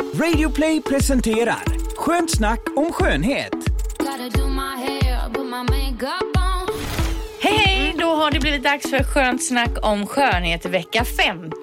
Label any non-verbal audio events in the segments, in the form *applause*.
Radioplay presenterar Skönt snack om skönhet. Har det blivit dags för skönt snack om skönhet. Vecka 50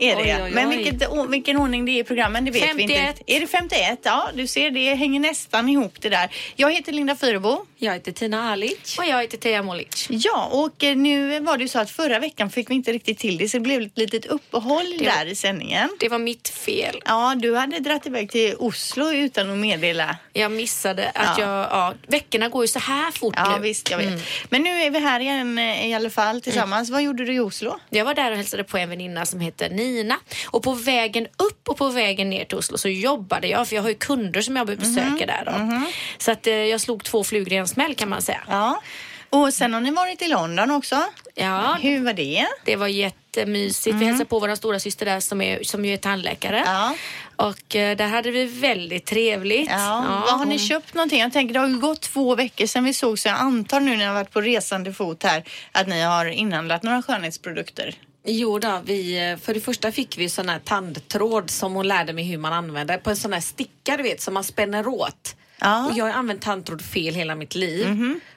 är det. Oj, oj, oj. Men vilket, vilken ordning det är i programmen, det vet vi 51. inte. Är det 51? Ja, du ser, det hänger nästan ihop det där. Jag heter Linda Fyrebo. Jag heter Tina Alic. Och jag heter Teija Molic. Ja, och eh, nu var det ju så att förra veckan fick vi inte riktigt till det, så det blev ett litet uppehåll där i sändningen. Det var mitt fel. Ja, du hade dratt iväg till Oslo utan att meddela. Jag missade att Ja. jag... Ja, veckorna går ju så här fort Ja, nu. visst, jag vet. Mm. Men nu är vi här igen eh, i alla fall tillsammans. Vad gjorde du i Oslo? Jag var där och hälsade på en väninna som heter Nina. Och på vägen upp och på vägen ner till Oslo så jobbade jag, för jag har ju kunder som jag behöver besöka där. Då. Så att eh, jag slog två flugor i en smäll kan man säga. Ja. Och sen har ni varit i London också. Ja, Hur var det? det var jättemysigt. Vi hälsade på vår stora syster där som, är, som ju är tandläkare. Ja. Och eh, där hade vi väldigt trevligt. Ja. Vad har ni köpt någonting? Jag tänker det har ju gått två veckor sedan vi såg så jag antar nu när jag varit på resande fot här att ni har inhandlat några skönhetsprodukter. Jo då, vi, eh, för det första fick vi sån här tandtråd som hon lärde mig hur man använder på en sån här sticka du vet som man spänner åt. Ja. Mhm. Och jag har använt tandtråd fel hela mitt liv.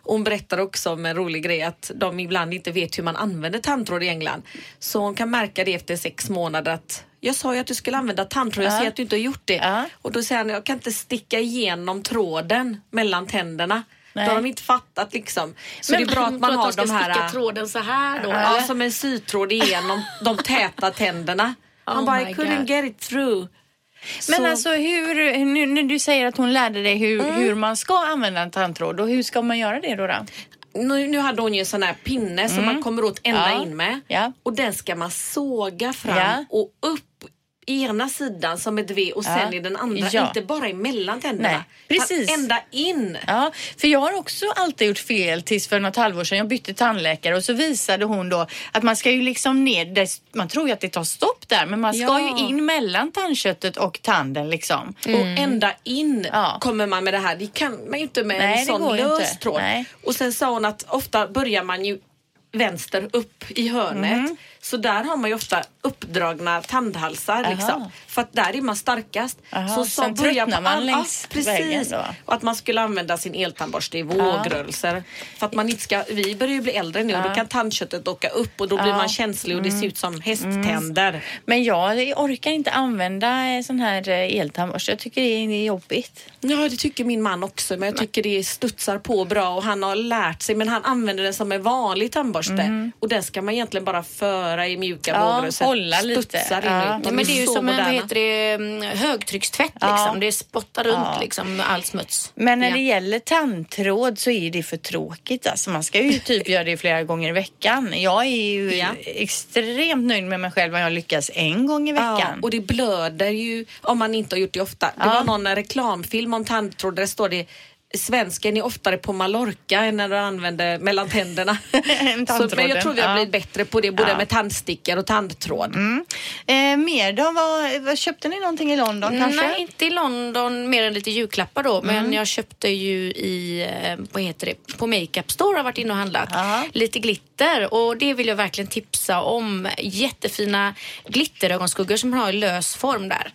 Och hon berättar också om en rolig grej att de ibland inte vet hur man använder tandtråd i England. Så hon kan märka det efter sex månader att jag sa ju att du skulle använda tandtråd, jag Ja. ser att du inte har gjort det. Och då säger han, jag kan inte sticka igenom tråden mellan tänderna. Nej. Då har de inte fattat liksom. Så det är bra att man har de här... Sticka tråden så här då? Ja, eller? som en sytråd igenom *laughs* de täta tänderna. Han Oh bara, my I couldn't God. get it through. Men Så- alltså hur, nu när du säger att hon lärde dig hur, Mm. hur man ska använda en tandtråd och hur ska man göra det då? då? nu, nu hade hon ju en sån här pinne som man kommer åt ända Mm. Ja. in med. Ja. Och den ska man såga fram Ja. och upp ena sidan som ett V och sen Ja. i den andra. Ja. Inte bara emellan tänderna. Nej, precis. Ända in. Ja, för jag har också alltid gjort fel tills för något halvår sedan. Jag bytte tandläkare och så visade hon då att man ska ju liksom ner, där, man tror ju att det tar stopp där, men man ska Ja. ju in mellan tandköttet och tanden liksom. Och ända in Ja. kommer man med det här. Det kan man ju inte med Nej, en sån lös tråd. Och sen sa hon att ofta börjar man ju vänster upp i hörnet. Mm. Så där har man ju ofta uppdragna tandhalsar. Aha. Liksom, för att där är man starkast. Aha, så sen tröttnar man all- längs ja, vägen då. Och att man skulle använda sin eltandborste i vågrörelser. För att man inte ska, vi börjar ju bli äldre nu och då kan tandköttet åka upp och då blir. Mm. man känslig och det ser ut som hästtänder. Men jag orkar inte använda eh, sån här eh, eltandborste. Jag tycker det är jobbigt. Ja, det tycker min man också. Men jag tycker det studsar på bra och han har lärt sig. Men han använder den som en vanlig tandborste. Och den ska man egentligen bara föra i mjuka. Ja, vågrörelser. hålla lite. Studsar in Ja. Ja, men det är ju så som en vad moderna. heter det, mm, högtryckstvätt. Ja. Liksom. Det spottar runt Ja. liksom, all smuts. Men när Ja. det gäller tandtråd så är det för tråkigt. Alltså man ska ju typ göra det flera gånger i veckan. Jag är ju Ja. extremt nöjd med mig själv om jag lyckas en gång i Ja, veckan. och det blöder ju om man inte har gjort det ofta. Det Ja. var någon reklamfilm om tandtråd där det står det Svensken är oftare på Mallorca än när du använder mellan tänderna. *laughs* Än så, men jag tror vi har ja. blivit bättre på det både Ja. med tandstickor och tandtråd. Eh, mer då? Vad, vad, köpte ni någonting i London kanske? Nej, inte i London mer än lite julklappar då. Mm. Men jag köpte ju i, eh, vad heter det, på Makeup Store har varit inne och handlat. Aha. Lite glitter och det vill jag verkligen tipsa om. Jättefina glitterögonskuggor som man har i lös form där.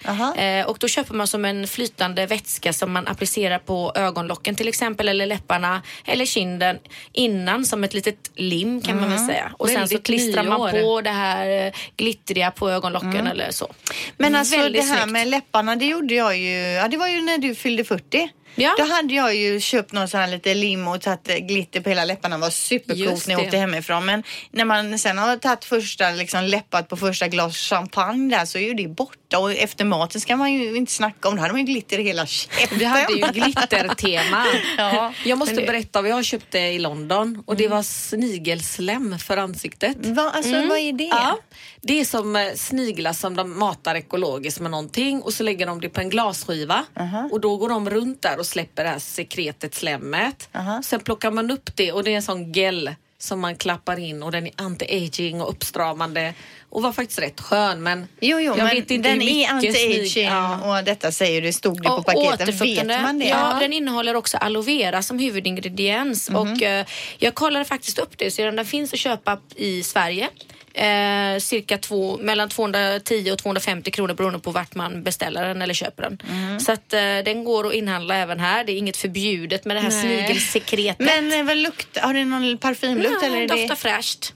Eh, och då köper man som en flytande vätska som man applicerar på ögonlocken till exempel eller läpparna eller kinden innan som ett litet lim kan man väl säga. Och sen så klistrar man på det här eh, glittriga på ögonlocken eller så. Men alltså Väldigt det här snyggt. med läpparna, det gjorde jag ju. Ja, det var ju när du fyllde 40. Ja. Då hade jag ju köpt någon sån här lite lim och tagit glitter på hela läpparna. Det var supercoolt när jag åkte hemifrån. Men när man sen har tagit första, liksom läppat på första glas champagne där så är ju det borta. Och efter maten ska man ju inte snacka om. Då hade man ju glitter i hela käften. Vi hade ju *laughs* glittertema. Ja, jag måste det- berätta vad jag köpte i London och det var snigelslem för ansiktet. Va, alltså vad är det? Ja, det är som eh, sniglar som de matar ekologiskt med någonting och så lägger de det på en glasskiva och då går de runt där och släpper det här sekretet, slemmet. Aha. Sen plockar man upp det och det är en sån gel som man klappar in och den är anti-aging och uppstramande och var faktiskt rätt skön men Jo, jo, jag men vet inte den hur är mycket snig- anti-aging Ja. och detta säger du, stod det på Och paketen. Vet återfuktande. man det? Ja, den innehåller också aloe vera som huvudingrediens. Mhm. Och eh, jag kollade faktiskt upp det, så den finns att köpa i Sverige. Eh, cirka två, mellan 210 och 250 kronor beroende på vart man beställer den eller köper den. Mm. Så att eh, den går att inhandla även här. Det är inget förbjudet med det här Nej. snigelsekretet. Men eh, vad lukt, har det någon parfymlukt ja, eller är den det... doftar fräscht.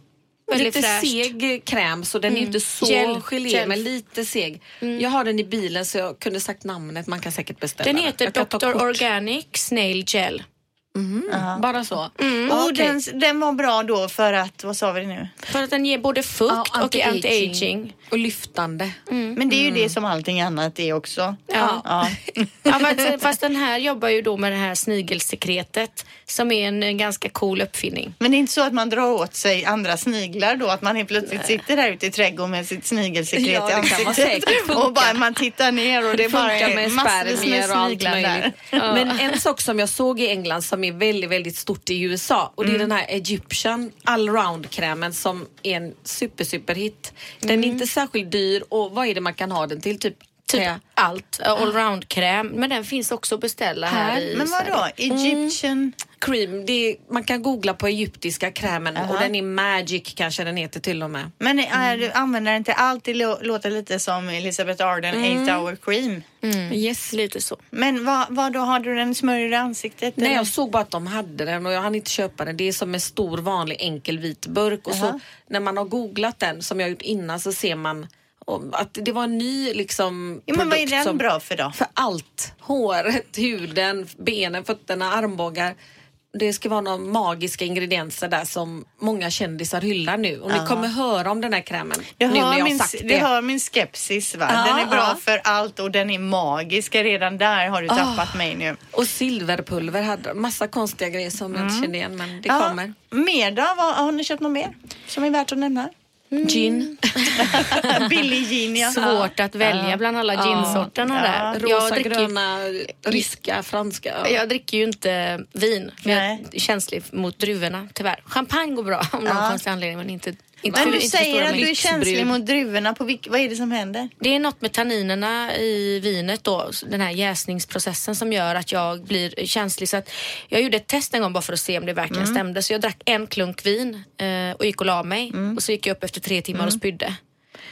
Väldigt lite fräscht. seg kräm så den är inte så Gel, gelé gel. men lite seg. Jag har den i bilen så jag kunde sagt namnet. Man kan säkert beställa Den heter kan ta Dr. Organic Snail Gel. Bara så? Mm. Och Okej. den, den var bra då för att, vad sa vi nu? För att den ger både fukt Ja, och anti-aging. Och lyftande. Men det är ju det som allting annat är också. Ja. Ja. Ja, *laughs* men, fast den här jobbar ju då med det här snigelsekretet som är en, en ganska cool uppfinning. Men det är inte så att man drar åt sig andra sniglar då? Att man helt plötsligt sitter där ute i trädgården med sitt snigelsekret Ja, i det kan man ansiktet. *laughs* Och bara man tittar ner och det, Det bara funkar är med massvis med sniglar där. Men en sak som jag såg i England som är väldigt, väldigt stort i USA och det är den här Egyptian allround-krämen som är en super, super hit. Den är inte särskilt dyr och vad är det man kan ha den till? Typ, Typ trä- allt. Allround-kräm. Men den finns också att beställa här, Här? i Men vadå? Egyptian... cream. Det är, man kan googla på egyptiska krämen och den är magic kanske den heter till och med. Men är du använder den till allt? Det lå- låter lite som Elizabeth Arden 8 hour cream. Yes. Lite så. Men vad, vad då? Har du den smörjd i ansiktet? Nej, eller? jag såg bara att de hade den och jag hann inte köpa den. Det är som en stor vanlig enkel vit burk och så när man har googlat den som jag gjort innan så ser man att det var en ny liksom Ja, men vad är den som- bra för då? För allt. Håret, *laughs* huden, benen, fötterna, armbågar. Det ska vara några magiska ingredienser där som många kändisar hyllar nu. Och ni kommer höra om den här krämen Du nu när jag min, sagt du det. hör min skepsis va? Ja, den är bra för allt och den är magisk. Redan där har du tappat mig nu. Och silverpulver hade de. Massa konstiga grejer som jag inte kände igen men det Ja, kommer. Mer då? Vad, har ni köpt något mer som är värt att nämna? Gin. *laughs* Billig gin ja. Svårt att välja bland alla ginsorterna Ja. där. Rosa, jag, dricker, gröna, ryska, franska. Ja. jag dricker ju inte vin. För jag är känslig mot druvorna tyvärr. Champagne går bra av någon Ja. konstig anledning men inte, inte Men du säger att du är känslig mot druvorna. På vilk, vad är det som händer? Det är något med tanninerna i vinet då, den här jäsningsprocessen som gör att jag blir känslig. Så att jag gjorde ett test en gång bara för att se om det verkligen Mm. stämde. Så jag drack en klunk vin eh, och gick och la mig. Och så gick jag upp efter tre timmar och spydde. Mm.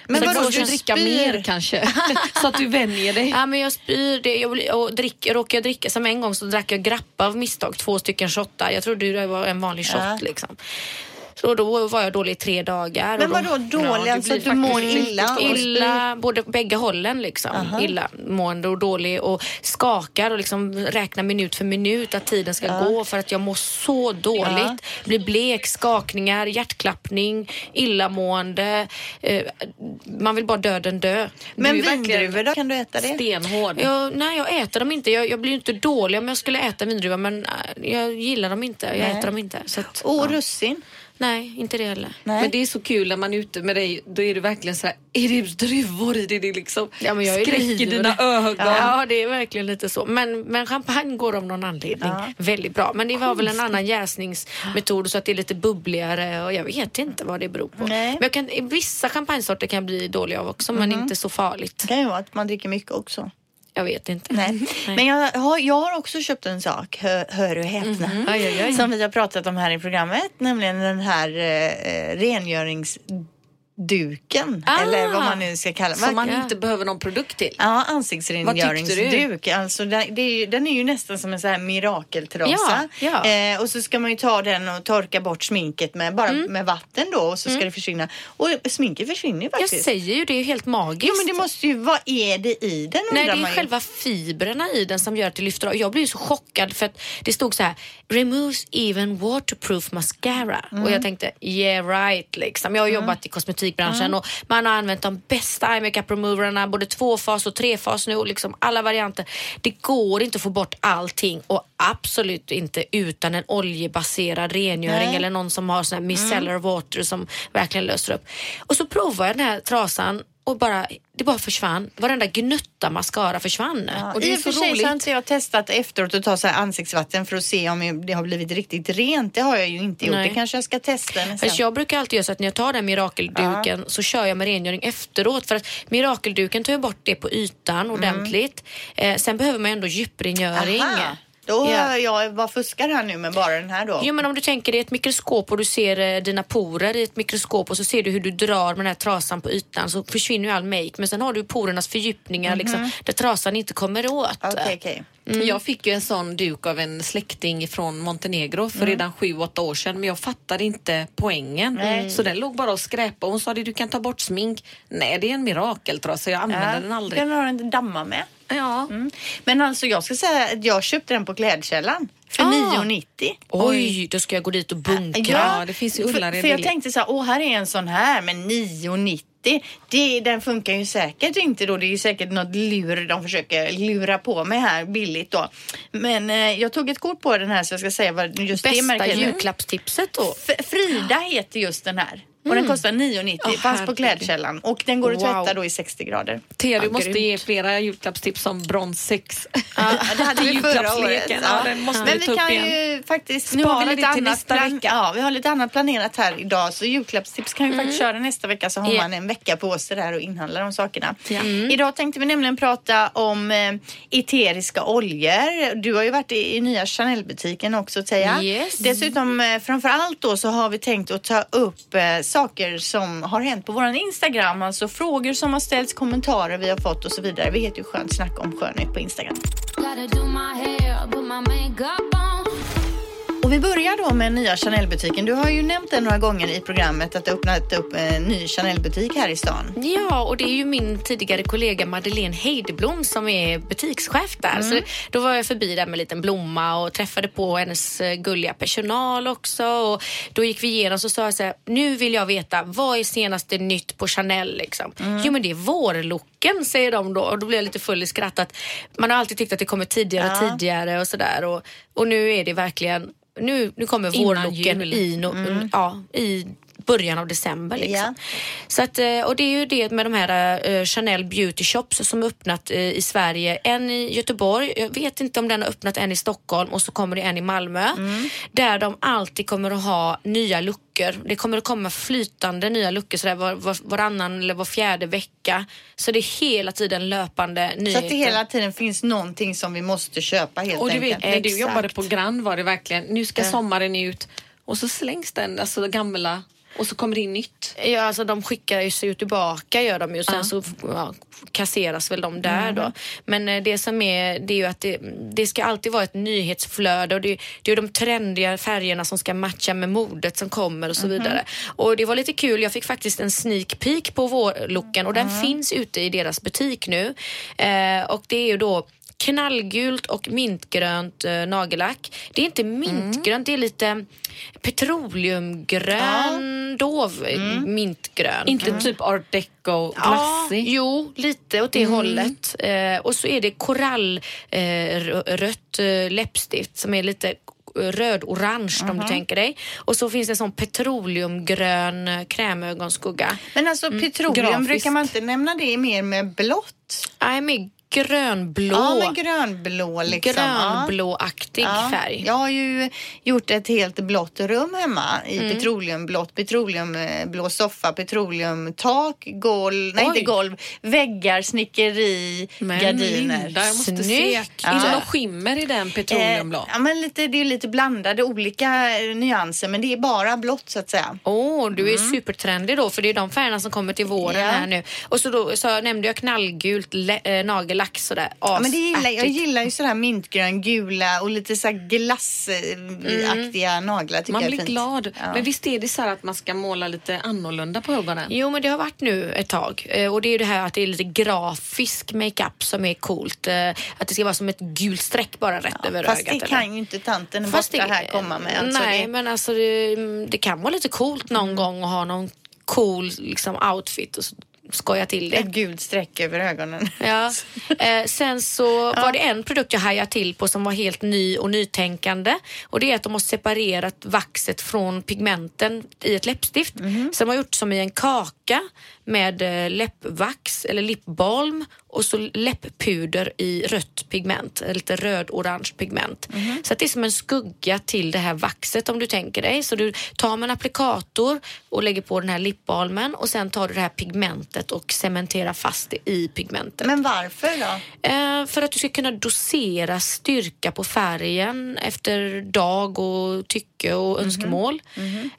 Men vadå, du du dricka spyr? mer kanske? *laughs* så att du vänjer dig. Ja men jag spyr det, jag, och drick, råkar jag dricka, som en gång så drack jag grappa av misstag, två stycken shottar. Jag trodde det var en vanlig shot Ja. liksom. Så då var jag dålig i tre dagar. Men och då, vadå dålig? Ja, alltså du mår illa? Illa, både bägge hållen liksom. Illamående och dålig och skakar och liksom räknar minut för minut att tiden ska gå för att jag mår så dåligt. Ja. Blir blek, skakningar, hjärtklappning, illamående. Eh, man vill bara döden dö. Men vindruvor då? Kan du äta det? Stenhård. Jag, nej, jag äter dem inte. Jag, jag blir inte dålig om jag skulle äta vindruvor men äh, jag gillar dem inte. Jag Nej. äter dem inte. Så att, Och ja. Nej, inte det heller. Nej. Men det är så kul när man är ute med dig. Då är du verkligen så här, är det druvor i det? Det är liksom Ja, men jag är skräck i dina ögon. Ja, det är verkligen lite så. Men, men champagne går av någon anledning Ja. väldigt bra. Men det var väl en annan jäsningsmetod så att det är lite bubbligare och jag vet inte vad det beror på. Nej. Men jag kan, vissa champagnesorter kan jag bli dålig av också men inte så farligt. Det kan ju vara att man dricker mycket också. Jag vet inte. Nej. Men jag har, jag har också köpt en sak, hör, hör och häpna, aj, aj. som vi har pratat om här i programmet, nämligen den här eh, eh, rengöringsduken. Ah. Eller vad man nu ska kalla Som man inte behöver någon produkt till. Ja, ansiktsrengöringsduk. Alltså, den, det är ju, den är ju nästan som en sån här mirakeltrasa. Ja, ja. Eh, och så ska man ju ta den och torka bort sminket med, bara med vatten då och så ska det försvinna. Och sminket försvinner ju Jag faktiskt. säger ju det är helt magiskt. Jo men det måste ju, vad är det i den Nej, det är ju. själva fibrerna i den som gör att det lyfter av. Jag blev ju så chockad för att det stod så här removes even waterproof mascara och Mm. jag tänkte yeah right liksom. Jag har jobbat i kosmetikbranschen Mm. och man har använt de bästa eye makeup removerna både tvåfas och trefas nu och liksom alla varianter. Det går inte att få bort allting och absolut inte utan en oljebaserad rengöring Nej. Mm. eller någon som har sån här micellar water som verkligen löser upp. Och så provade jag den här trasan och bara, det bara försvann. Varenda gnutta mascara försvann. Ja, Och det I är och så för sig så har inte jag testat efteråt att ta så ansiktsvatten för att se om det har blivit riktigt rent. Det har jag ju inte gjort. Nej. Det kanske jag ska testa nästan. Fast jag brukar alltid göra så att när jag tar den mirakelduken så kör jag med rengöring efteråt. För att mirakelduken tar ju bort det på ytan ordentligt. Eh, sen behöver man ju ändå djuprengöring. Mm. Aha. Då Ja. jag vad fuskar han nu med bara den här då? Jo men om du tänker dig ett mikroskop och du ser eh, dina porer i ett mikroskop och så ser du hur du drar med den här trasan på ytan så försvinner ju all make men sen har du porernas fördjupningar liksom, där trasan inte kommer åt. Okej, okej. Jag fick ju en sån duk av en släkting från Montenegro för Mm. redan sju, åtta år sedan men jag fattade inte poängen. Så den låg bara och skräpade. Hon sa det, du kan ta bort smink. Nej, det är en mirakeltrasa. Jag använder den aldrig. Den har en damma med. Ja. Mm. Men alltså jag ska säga att jag köpte den på Klädkällan för Ah. 9,90. Oj, då ska jag gå dit och bunkra. Ja, det finns ju för, för jag tänkte så här, åh här är en sån här men 9,90. Det, den funkar ju säkert inte då. Det är ju säkert något lur de försöker lura på mig här billigt då. Men eh, jag tog ett kort på den här så jag ska säga vad just det Bästa märket är. julklappstipset då. F- Frida heter just den här. Och den kostar 9,90. Åh, Fanns på. Klädkällan. Och den går att Wow. tvätta då i 60 grader. Thea, du Ja, måste grymt. ge flera julklappstips som brons 6. Ja, det hade vi förra året. Ja, den måste Men vi kan igen. ju faktiskt... Spara nu har vi lite annat nästa plan- vecka. Ja, vi har lite annat planerat här idag. Så julklappstips kan vi faktiskt köra nästa vecka så har Ja. man en vecka på sig där och inhandla de sakerna. Mm. Idag tänkte vi nämligen prata om eh, eteriska oljor. Du har ju varit i, i nya Chanel-butiken också Teija. Yes. Dessutom eh, framför allt då så har vi tänkt att ta upp eh, saker som har hänt på våran Instagram. Alltså frågor som har ställts, kommentarer vi har fått och så vidare. Vi heter ju Skönt snack om skönhet på Instagram. Och vi börjar då med nya Chanel-butiken. Du har ju nämnt det några gånger i programmet att det öppnat upp en ny Chanel-butik här i stan. Ja, och det är ju min tidigare kollega Madeleine Heideblom som är butikschef där. Så då var jag förbi där med en liten blomma och träffade på hennes eh, gulliga personal också. Och då gick vi igenom så sa jag så här, nu vill jag veta vad är senaste nytt på Chanel liksom? Jo men det är vårlooken säger de då och då blev jag lite full i skratt att man har alltid tyckt att det kommer tidigare och Ja. tidigare och sådär och, och nu är det verkligen nu, nu kommer vårlooken i, no, ja, i början av december. Liksom. Ja. Så att, eh, och det är ju det med de här eh, Chanel Beauty Shops som har öppnat eh, i Sverige. En i Göteborg, jag vet inte om den har öppnat en i Stockholm och så kommer det en i Malmö. Där de alltid kommer att ha nya luckor. Det kommer att komma flytande nya luckor sådär var, var, varannan eller var fjärde vecka. Så det är hela tiden löpande Så nyheter. att det hela tiden finns någonting som vi måste köpa helt Och du enkelt. vet, när du Exakt. jobbade på Grand var det verkligen, nu ska sommaren ut och så slängs den, alltså gamla och så kommer det in nytt. Ja, alltså de skickar sig ju tillbaka gör de ju. Sen Ja. så ja, kasseras väl de där Mm. då. Men eh, det som är, det är ju att det, det ska alltid vara ett nyhetsflöde och det, det är de trendiga färgerna som ska matcha med modet som kommer och så Mm-hmm. vidare. Och det var lite kul, jag fick faktiskt en sneak peek på vårlooken och den Mm. finns ute i deras butik nu. Eh, och det är ju då knallgult och mintgrönt eh, nagellack. Det är inte mintgrönt, det är lite petroleumgrön, dov eh, mintgrön. Inte typ art deco Ja, glassig. jo, lite åt det hållet. Eh, och så är det korallrött eh, eh, läppstift som är lite röd-orange om du tänker dig. Och så finns det en sån petroleumgrön eh, krämögonskugga. Men alltså petroleum, grafiskt. brukar man inte nämna det mer med blått? Nej, med grönblå. Ja, men grönblå liksom. Grönblåaktig Ja. färg. Jag har ju gjort ett helt blått rum hemma i petroleumblått. Petroleumblå soffa, petroleumtak, golv, nej Oj. inte golv, väggar, snickeri, Men gardiner. Linda, jag måste. Snyggt. Är det Ja. någon skimmer i den Eh, petroleumblå? ja, men lite, det är lite blandade olika eh, nyanser men det är bara blått så att säga. Åh, du är supertrendig då för det är de färgerna som kommer till våren Ja. här nu. Och så, då, så nämnde jag knallgult lä- nagellack sådär. Ja, men det gillar, jag gillar ju sådär mintgrön, gula och lite så här glassaktiga naglar tycker Man blir fint. glad. Ja. Men visst är det så här att man ska måla lite annorlunda på ögonen? Jo, men det har varit nu ett tag. Eh, Och det är ju det här att det är lite grafisk makeup som är coolt. Eh, Att det ska vara som ett gult streck bara rätt över Fast ögat. det eller? kan ju inte tanten Fast borta det- här komma med. Alltså nej, det, men alltså det, det kan vara lite coolt någon Mm. gång att ha någon cool liksom, outfit och så skoja till det. ett gult streck över ögonen. Ja. *laughs* Eh, sen så var det en produkt jag hajade till på som var helt ny och nytänkande. Och det är att de har separerat vaxet från pigmenten i ett läppstift. Så de har gjort som i en kaka med eh, läppvax eller lipbalm och så läpppuder i rött pigment, eh, lite röd-orange pigment. Så att det är som en skugga till det här vaxet om du tänker dig. Så du tar med en applikator och lägger på den här lipbalmen och sen tar du det här pigmentet och cementerar fast det i pigmentet. Men varför då? Eh, för att du ska kunna dosera styrka på färgen efter dag och tycke och önskemål.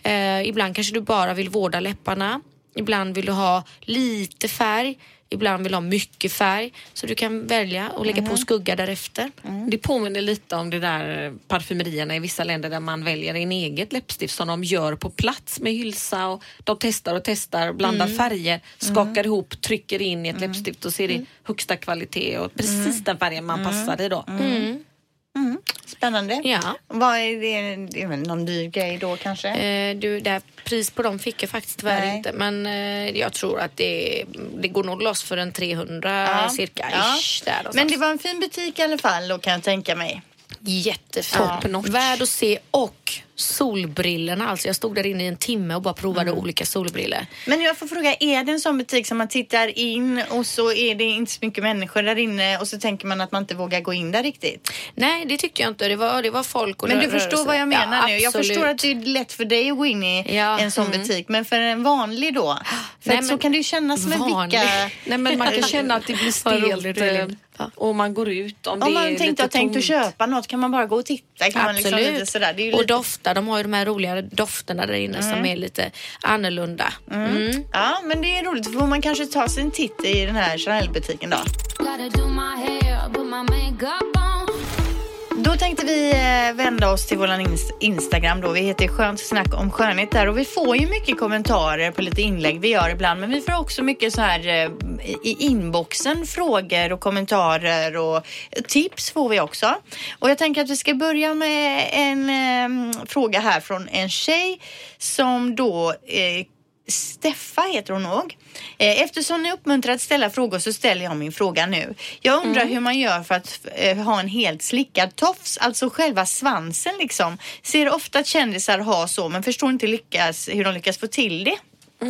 Eh, ibland kanske du bara vill vårda läpparna. Ibland vill du ha lite färg. Ibland vill ha mycket färg. Så du kan välja och lägga på skugga därefter. Det påminner lite om det där parfymerierna i vissa länder där man väljer en eget läppstift som de gör på plats med hylsa och de testar och testar, blandar färger, skakar ihop, trycker in i ett läppstift och ser det högsta kvalitet och precis den färgen man passar i då. Spännande. Ja. Vad är det? Det är väl någon dyr grej då kanske? Eh, du, det här pris på dem fick jag faktiskt tyvärr Nej. inte. Men eh, jag tror att det, det går nog loss för en 300 Ja. cirka. Ja. Ish, där. Men det var en fin butik i alla fall då kan jag tänka mig. Jättefin. Notch. Värd att se och solbrillorna. Alltså jag stod där inne i en timme och bara provade Mm. olika solbrillor. Men jag får fråga, är det en sån butik som man tittar in och så är det inte så mycket människor där inne och så tänker man att man inte vågar gå in där riktigt? Nej, det tyckte jag inte. Det var, det var folk och Men du förstår vad jag menar ja, nu. Jag absolut. förstår att det är lätt för dig att gå in i Ja, en sån mm. butik. Men för en vanlig då? För Nej, så kan det ju kännas med vanlig. vilka... *laughs* Nej men man kan känna att det blir *laughs* stelt Elin. eh, och man går ut om, Om det man är tänkte lite ha tänkt att tomt. köpa något kan man bara gå och titta. Kan man liksom Absolut. lite sådär. Det är ju och lite... dofta. De har ju de här roliga dofterna där inne som är lite annorlunda. Mm. Ja, men det är roligt. För får man kanske ta sig en titt i den här Chanel-butiken då. Då tänkte vi eh, vända oss till våran Instagram då. Vi heter Skönt snack om skönhet där och vi får ju mycket kommentarer på lite inlägg vi gör ibland. Men vi får också mycket så här eh, i inboxen frågor och kommentarer och tips får vi också. Och jag tänker att vi ska börja med en eh, fråga här från en tjej som då eh, Steffa heter hon nog. Eh, Eftersom ni uppmuntrar att ställa frågor så ställer jag min fråga nu. Jag undrar hur man gör för att eh, ha en helt slickad tofs, alltså själva svansen liksom. Ser ofta att kändisar har så men förstår inte lyckas, hur de lyckas få till det.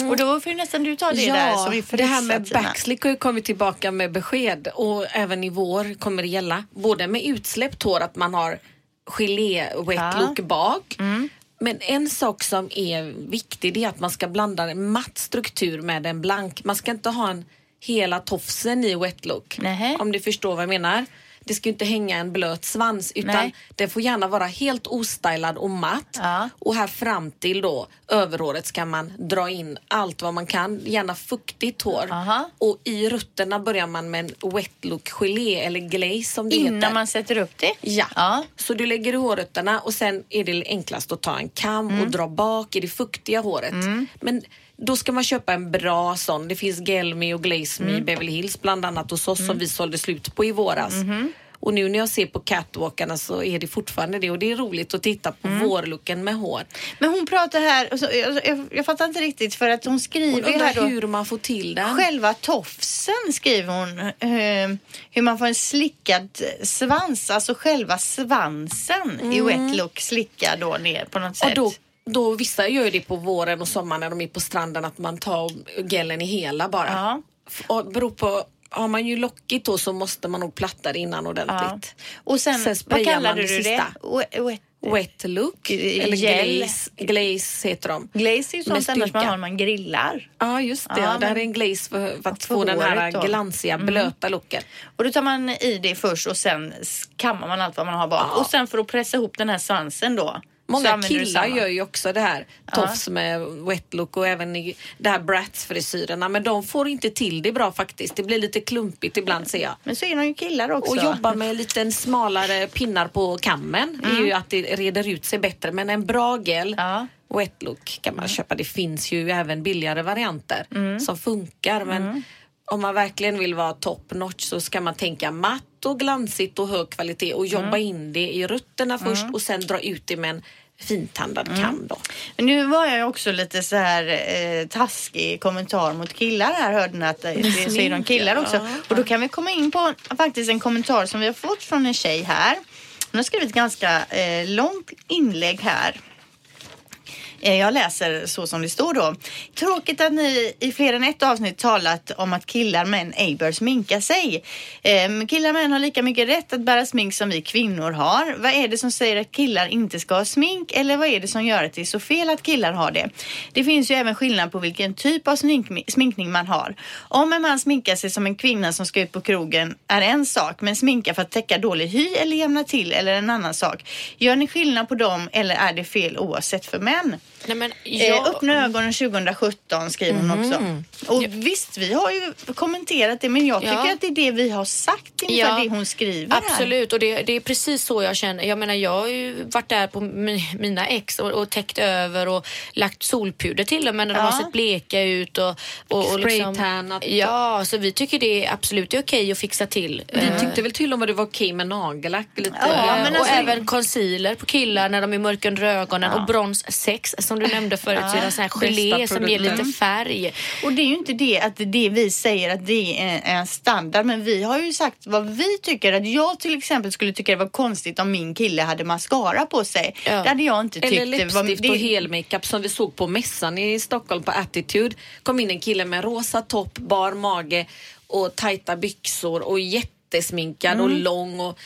Och då får ju nästan du ta det där som vi det här med backslick har ju kommit tillbaka med besked och även i vår kommer det gälla. Både med utsläppt hår, att man har gelé wet Ja. look bak. Mm. Men en sak som är viktig är att man ska blanda en matt struktur med en blank. Man ska inte ha en hela tofsen i wet look. Nähä. Om du förstår vad jag menar. Det ska inte hänga en blöt svans utan Nej. den får gärna vara helt ostylad och matt. Ja. Och här fram till då överhåret ska man dra in allt vad man kan, gärna fuktigt hår. Aha. Och i rötterna börjar man med en wet look gelé eller glaze som det heter. Innan man sätter upp det? Ja. ja. Så du lägger i hårrötterna och sen är det enklast att ta en kam Mm. och dra bak i det fuktiga håret. Men då ska man köpa en bra sån. Det finns Gelmi och Glaze Me Mm. i Beverly Hills bland annat hos oss som vi sålde slut på i våras. Mm-hmm. Och nu när jag ser på catwalkarna så är det fortfarande det och det är roligt att titta på Mm. vårlooken med hår. Men hon pratar här, och så, jag, jag, jag fattar inte riktigt för att hon Hon skriver undrar här då. hur man får till den. Själva tofsen skriver hon. eh, hur man får en slickad svans, alltså själva svansen i wet look slickad då ner på något Och sätt. då, då, vissa gör ju det på våren och sommaren när de är på stranden att man tar gelen i hela bara. Ja. Och beror på, har man ju lockigt då så måste man nog platta det innan Ja. ordentligt. Och sen, Sen vad kallade man det du det? sista. We- Wet, Wet look, eller gel. glaze, glaze heter de. glaze är ju sånt annars man har när man grillar. Ja just det, Ja, ja, det här är en glaze för, för att få den här då. Mm. glansiga blöta looken. Och då tar man i det först och sen kammar man allt vad man har bak. Ja. Och sen för att pressa ihop den här svansen då. Många killar gör ju också det här, tofs med wet look och även i det här Bratz-frisyrerna. Men de får inte till det bra faktiskt. Det blir lite klumpigt ibland ser jag. Men så är de ju killar också. Och jobba med lite smalare pinnar på kammen är ju att det reder ut sig bättre. Men en bra gel, Ja. wet look kan man köpa. Det finns ju även billigare varianter som funkar. Men om man verkligen vill vara top notch så ska man tänka matt och glansigt och hög kvalitet och jobba in det i rötterna först och sen dra ut det med en fintandad kam då. Nu var jag också lite så här eh, taskig kommentar mot killar här hörde ni att det, det säger de killar också. Och då kan vi komma in på faktiskt en kommentar som vi har fått från en tjej här. Hon har skrivit ett ganska eh, långt inlägg här. Eh, jag läser så som det står då. Tråkigt att ni i fler än ett avsnitt talat om att killar män ej bör sminka sig. Ehm, killar män har lika mycket rätt att bära smink som vi kvinnor har. Vad är det som säger att killar inte ska ha smink eller vad är det som gör att det är så fel att killar har det? Det finns ju även skillnad på vilken typ av smink, sminkning man har. Om en man sminkar sig som en kvinna som ska ut på krogen är en sak, men sminka för att täcka dålig hy eller jämna till eller en annan sak. Gör ni skillnad på dem eller är det fel oavsett för män? Nej, men Eh, jag, öppna ögonen 2017 skriver hon också. Och visst, vi har ju kommenterat det, men jag tycker Ja. att det är det vi har sagt, ungefär Ja, det hon skriver här. Absolut, och det, det är precis så jag känner. Jag menar, jag har ju varit där på mi- mina ex och, och täckt över och lagt solpuder till och med när de Ja. har sett bleka ut. Och, och, och liksom. Ja, så vi tycker det är absolut det är okej att fixa till. Vi Eh, tyckte väl till och med det var okej med nagellack. Lite. Ja, Eh, men och alltså- även concealer på killar när de är mörka under ögonen och brons 6 som du nämnde förut så är det en sån här gelé som ger lite färg. Och det är ju inte det att det vi säger att det är en standard, men vi har ju sagt vad vi tycker. Att jag till exempel skulle tycka det var konstigt om min kille hade mascara på sig. Ja. Det hade jag inte tyckt. Eller läppstift det- och helmakeup som vi såg på mässan i Stockholm på Attitude. kom in en kille med rosa topp, bar mage och tajta byxor och jättesminkad Mm. och lång. Och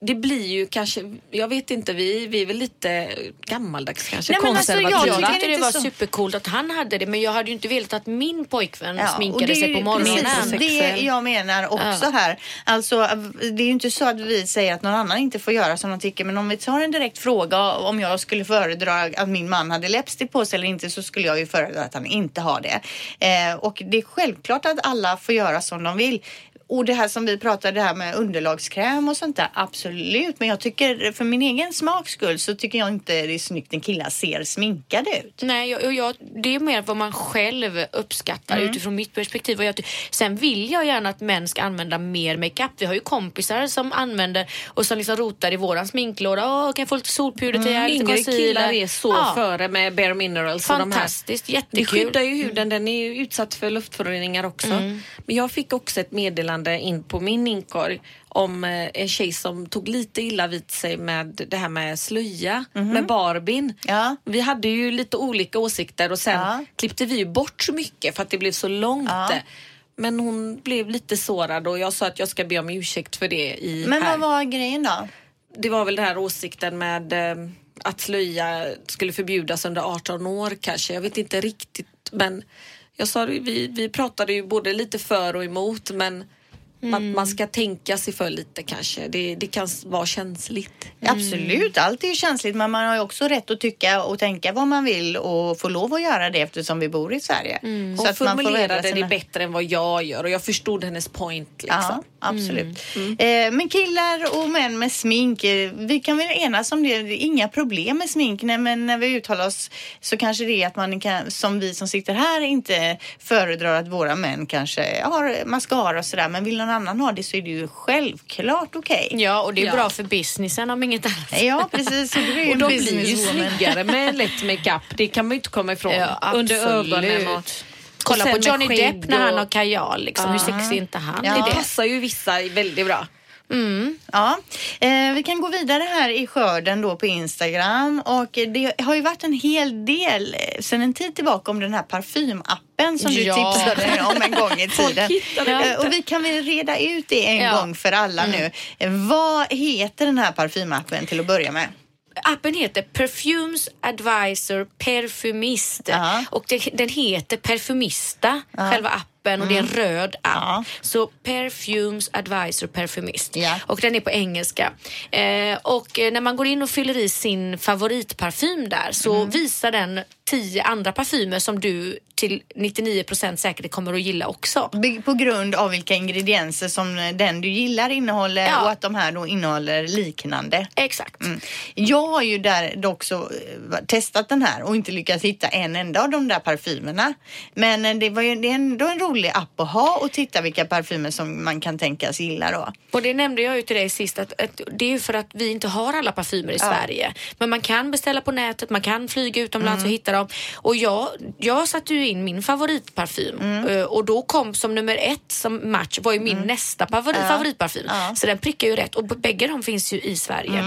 det blir ju kanske, jag vet inte, vi, vi är väl lite gammaldags kanske, Nej, men alltså, jag konservativa. Tyckte det inte var så. supercoolt att han hade det men jag hade ju inte velat att min pojkvän Ja, och sminkade det är sig på ju morgonen. Precis det jag menar också här. Alltså, det är ju inte så att vi säger att någon annan inte får göra som de tycker. Men om vi tar en direkt fråga om jag skulle föredra att min man hade läppstift på sig eller inte så skulle jag ju föredra att han inte har det. Eh, och det är självklart att alla får göra som de vill. Och det här som vi pratade det här med underlagskräm och sånt där, absolut. Men jag tycker för min egen smaks skull så tycker jag inte det är snyggt när killar ser sminkade ut. Nej, jag, och jag, det är mer vad man själv uppskattar Mm. utifrån mitt perspektiv. Och jag, sen vill jag gärna att män ska använda mer makeup. Vi har ju kompisar som använder och som liksom rotar i våran sminklåda. Åh, kan jag få lite solpuder till lite Yngre killar är så Ja, före med Bare Minerals och de här. Fantastiskt, Det jättekul. skyddar ju huden, den är ju utsatt för luftföroreningar också. Mm. Men jag fick också ett meddelande in på min inkorg om eh, en tjej som tog lite illa vid sig med det här med slöja, med Barbin. Ja. Vi hade ju lite olika åsikter och sen Ja. klippte vi bort så mycket för att det blev så långt. Ja. Men hon blev lite sårad och jag sa att jag ska be om ursäkt för det i Men här. vad var grejen då? Det var väl den här åsikten med eh, att slöja skulle förbjudas under 18 år kanske. Jag vet inte riktigt men jag sa vi, vi pratade ju både lite för och emot men att man ska tänka sig för lite kanske. Det, det kan vara känsligt. Absolut, allt är känsligt men man har ju också rätt att tycka och tänka vad man vill och få lov att göra det eftersom vi bor i Sverige. Hon att man får formulerade det sina- bättre än vad jag gör och jag förstod hennes point. Liksom. Ja, absolut. Eh, men killar och män med smink, eh, vi kan väl enas om det. Det är inga problem med smink. Nej, men när vi uttalar oss så kanske det är att man kan, som vi som sitter här inte föredrar att våra män kanske har mascara och sådär. Men vill någon annan ha det så är det ju självklart okej. Ja, och det är Ja. bra för businessen om inget annat. Ja, precis. Och, ju Och de blir ju snyggare med lätt makeup. Det kan man ju inte komma ifrån. Ja, Under ögonen och Kolla på Johnny Depp när han och- har kajal. Liksom. Hur sexig är inte han? Ja. Det passar ju vissa väldigt bra. Ja, eh, vi kan gå vidare här i skörden då på Instagram och det har ju varit en hel del eh, sedan en tid tillbaka om den här parfymappen som du Ja. tipsade om en gång i tiden. Eh, och vi kan väl reda ut det en Ja. gång för alla nu. Eh, Vad heter den här parfymappen till att börja med? Appen heter Perfumes Advisor Perfumist Ja. och det, den heter Perfumista, själva appen och det är en röd app. Ja. Så Perfumes Advisor Perfumist Ja. och den är på engelska. Eh, och eh, när man går in och fyller i sin favoritparfym där så visar den tio andra parfymer som du till 99% säkert kommer att gilla också. På grund av vilka ingredienser som eh, den du gillar innehåller Ja. och att de här då innehåller liknande. Exakt. Mm. Jag har ju där också eh, testat den här och inte lyckats hitta en enda av de där parfymerna. Men det, var ju, det är ändå en rolig app att ha och titta vilka parfymer som man kan tänkas gilla då. Och det nämnde jag ju till dig sist att, att det är ju för att vi inte har alla parfymer i Sverige. Men man kan beställa på nätet, man kan flyga utomlands och hitta dem. Och jag, jag satte ju in min favoritparfym eh, och då kom som nummer ett som match var ju min nästa favori, favoritparfym. Så den prickar ju rätt och bägge de finns ju i Sverige.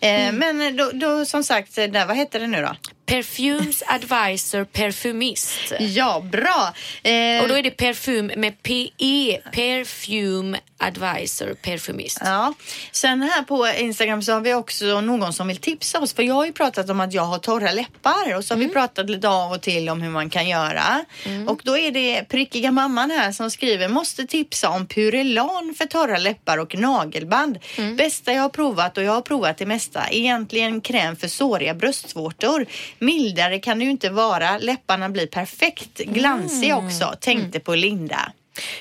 Eh, Men eh, då, då som sagt, eh, där, vad heter det nu då? Perfumes Advisor Perfumist. Ja, bra. Eh, Och då är det parfym med PE, Perfume Advisor Perfumist. Ja. Sen här på Instagram så har vi också någon som vill tipsa oss. För jag har ju pratat om att jag har torra läppar och så har vi pratat lite av och till om hur man kan göra. Och då är det prickiga mamman här som skriver måste tipsa om Purelan för torra läppar och nagelband. Bästa jag har provat och jag har provat det mesta. Egentligen kräm för såriga bröstvårtor. Mildare kan det ju inte vara. Läpparna blir perfekt glansiga också. Tänkte på Linda.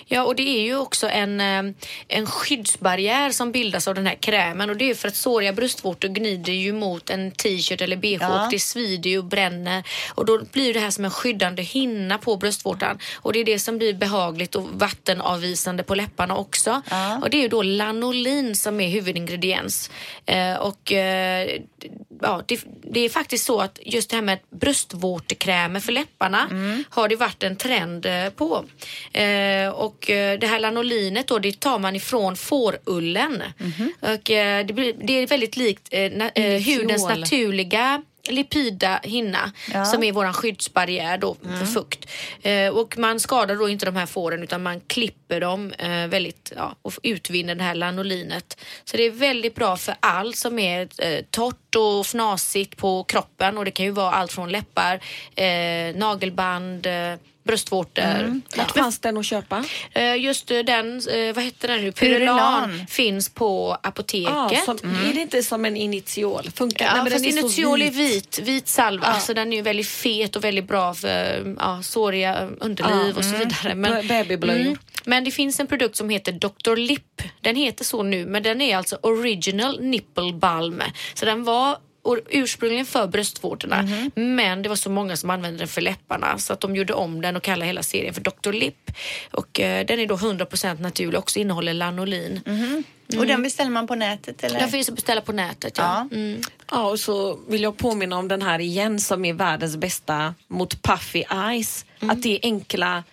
Ja, och det är ju också en, eh, en skyddsbarriär som bildas av den här krämen och det är för att såriga bröstvårtor gnider ju mot en t-shirt eller bh Ja. och det svider ju och bränner och då blir det här som en skyddande hinna på bröstvårtan och det är det som blir behagligt och vattenavvisande på läpparna också. Ja. Och det är ju då lanolin som är huvudingrediens. Eh, och eh, ja, det, det är faktiskt så att just det här med bröstvårtekrämer för läpparna har det varit en trend eh, på. Eh, och eh, det här lanolinet då, det tar man ifrån fårullen. Och eh, det, blir, det är väldigt likt eh, na, eh, hudens naturliga lipida hinna Ja. som är våran skyddsbarriär då för fukt. Eh, och man skadar då inte de här fåren utan man klipper dem eh, väldigt ja, och utvinner det här lanolinet. Så det är väldigt bra för allt som är eh, torrt och fnasigt på kroppen och det kan ju vara allt från läppar, eh, nagelband, bröstvårtor. Vart fanns den att köpa? Eh, just den, eh, vad heter den nu? Purelan finns på apoteket. Ja, som, Är det inte som en initial? Funkar Ja, Nej, men fast den är Initiol är vit. vit, salva så den är ju väldigt fet och väldigt bra för ja, såriga underliv Ja, och så mm. vidare. Blö- babyblöjor. men det finns en produkt som heter Dr. Lip. Den heter så nu men den är alltså Original Nipple Balm. Så den var ursprungligen för bröstvårtorna Mhm. men det var så många som använde den för läpparna så att de gjorde om den och kallade hela serien för Dr. Lip. Och eh, den är då 100% naturlig och också innehåller lanolin. Och den beställer man på nätet eller? Den finns att beställa på nätet. Ja. Ja. Mm. Ja, och så vill jag påminna om den här igen som är världens bästa mot puffy eyes. Att det är enkla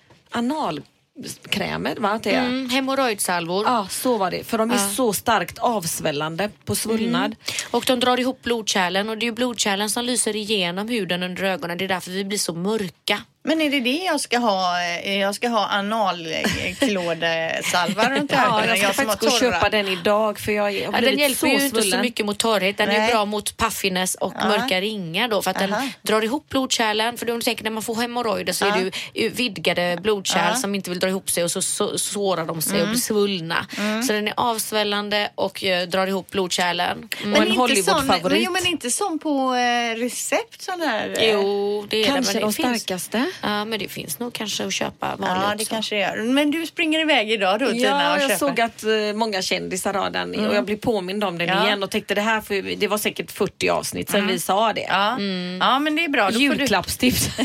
analkrämer, va? Det är. Mm, hemorrojdsalvor. Ja, så var det. För de är så starkt avsvällande på svullnad. Och de drar ihop blodkärlen och det är blodkärlen som lyser igenom huden under ögonen. Det är därför vi blir så mörka. Men är det det jag ska ha? Eh, Jag ska ha analklådesalva runt *laughs* Ja, ögonen? jag ska har faktiskt gå och köpa den idag för jag har Ja, den hjälper så ju inte så mycket mot torrhet. Den är Nej. bra mot puffiness och Ja. mörka ringar då för att Aha. den drar ihop blodkärlen. För om du tänker när man får hemorrojder så Ja. är det ju vidgade blodkärl Ja. som inte vill dra ihop sig och så, så sårar de sig och blir svullna. Så den är avsvällande och eh, drar ihop blodkärlen. Mm. Och en inte Hollywood-favorit. sån- Men, jo, men inte som på eh, recept sån här. eh, Jo, det är Kanske det. Men de det finns, starkaste. Ja, men det finns nog kanske att köpa vanligt. Ja, det så. kanske det gör. Men du springer iväg idag då Tina Ja, och jag köper? såg att eh, många kändisar har den och jag blev påmind om den Ja. igen och tänkte det här, för, det var säkert 40 avsnitt sedan vi sa det. Ja. ja, men det är bra. Då du... Julklappstips. *laughs*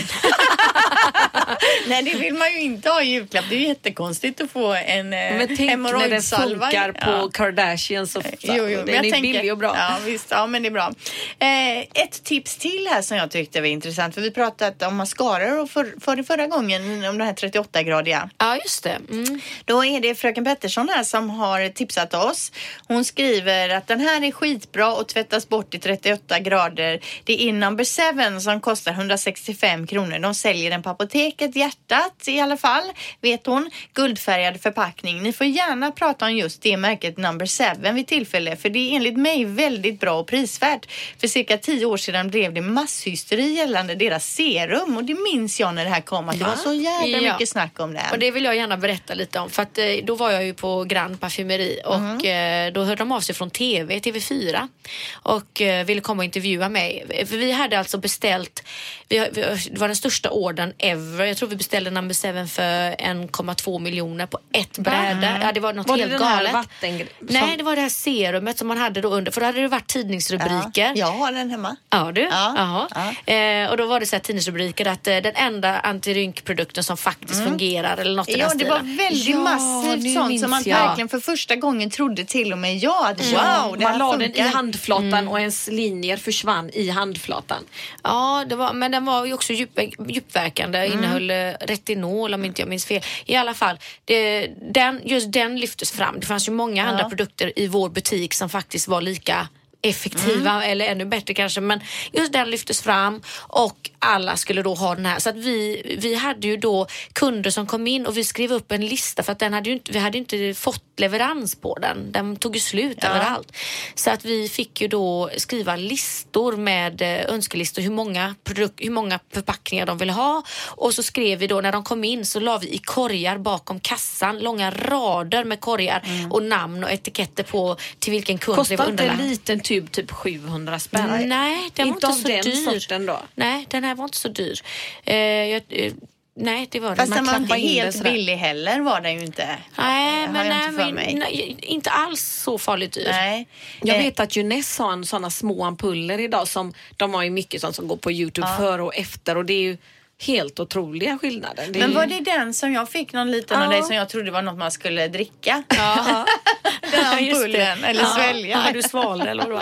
Nej, det vill man ju inte ha i julklapp. Det är ju jättekonstigt att få en eh, Men tänk när den hemorrojdsalva. funkar på Ja. Kardashians och Jo, jo, men den jag är tänker, billig och bra. Ja, visst, ja, men det är bra. Eh, ett tips till här som jag tyckte var intressant. För vi pratat om mascaror och för, för förra gången om den här 38-gradiga. Ja, just det. Mm. Då är det fröken Pettersson här som har tipsat oss. Hon skriver att den här är skitbra och tvättas bort i 38 grader. Det är number 7 som kostar 165 kronor. De säljer den på apoteket, hjärtat i alla fall, vet hon. Guldfärgad förpackning. Ni får gärna prata om just det märket number 7 vid tillfälle för det är enligt mig väldigt bra och prisvärt. För cirka 10 år sedan blev det masshysteri gällande deras serum och det minns jag när det här kom att det var så jävla Ja. mycket snack om det. Och det vill jag gärna berätta lite om för att eh, då var jag ju på Grand Parfumeri och eh, då hörde de av sig från TV, TV4 och eh, ville komma och intervjua mig. För vi hade alltså beställt, vi, det var den största ordern ever. Jag tror vi beställde number 7 för 1,2 miljoner på ett bräde. Ja, det var något Var det helt här galet. vatten... Nej, det var det här serumet som man hade då under, för då hade det varit tidningsrubriker. Ja, jag har den hemma. Ja du? Ja, Jaha. Eh, och då var det så här tidningsrubriker att den enda antirynkprodukten som faktiskt fungerar eller något i Mm. Ja, den det stilen. var väldigt Ja, massivt sånt som man jag. verkligen för första gången trodde till och med jag att Ja, wow, det man la den i handflatan Mm. och ens linjer försvann i handflatan. Ja, det var, men den var ju också djup, djupverkande. Mm. Innehöll eh, retinol om inte jag minns fel. I alla fall, det, den, just den lyftes fram. Det fanns ju många andra produkter i vår butik som faktiskt var lika effektiva eller ännu bättre kanske men just den lyftes fram och alla skulle då ha den här så att vi, vi hade ju då kunder som kom in och vi skrev upp en lista för att den hade ju inte, vi hade inte fått leverans på den. Den tog ju slut överallt. Så att vi fick ju då skriva listor med eh, önskelistor hur många, produk- hur många förpackningar de ville ha och så skrev vi då när de kom in så la vi i korgar bakom kassan långa rader med korgar och namn och etiketter på till vilken kund det var Kostar inte en underlagt. Tub typ 700 spänn? Nej, den var Inte inte av så den dyr. sorten då? Nej, den här var inte så dyr. Eh, jag, eh, nej, det var den Fast inte. den var inte helt billig heller var den ju inte. Nej, men, nej, inte mig. nej, inte alls så farligt dyr. Nej. Jag Eh, vet att Junes har en såna små ampuller idag som de har ju mycket sånt som går på Youtube före och efter och det är ju helt otroliga skillnader. Det Men var det den som jag fick någon liten av Ja. dig som jag trodde var något man skulle dricka? Ja. *laughs* Den *laughs* ampullen eller ja. svälja. Ja, du svalde eller vadå?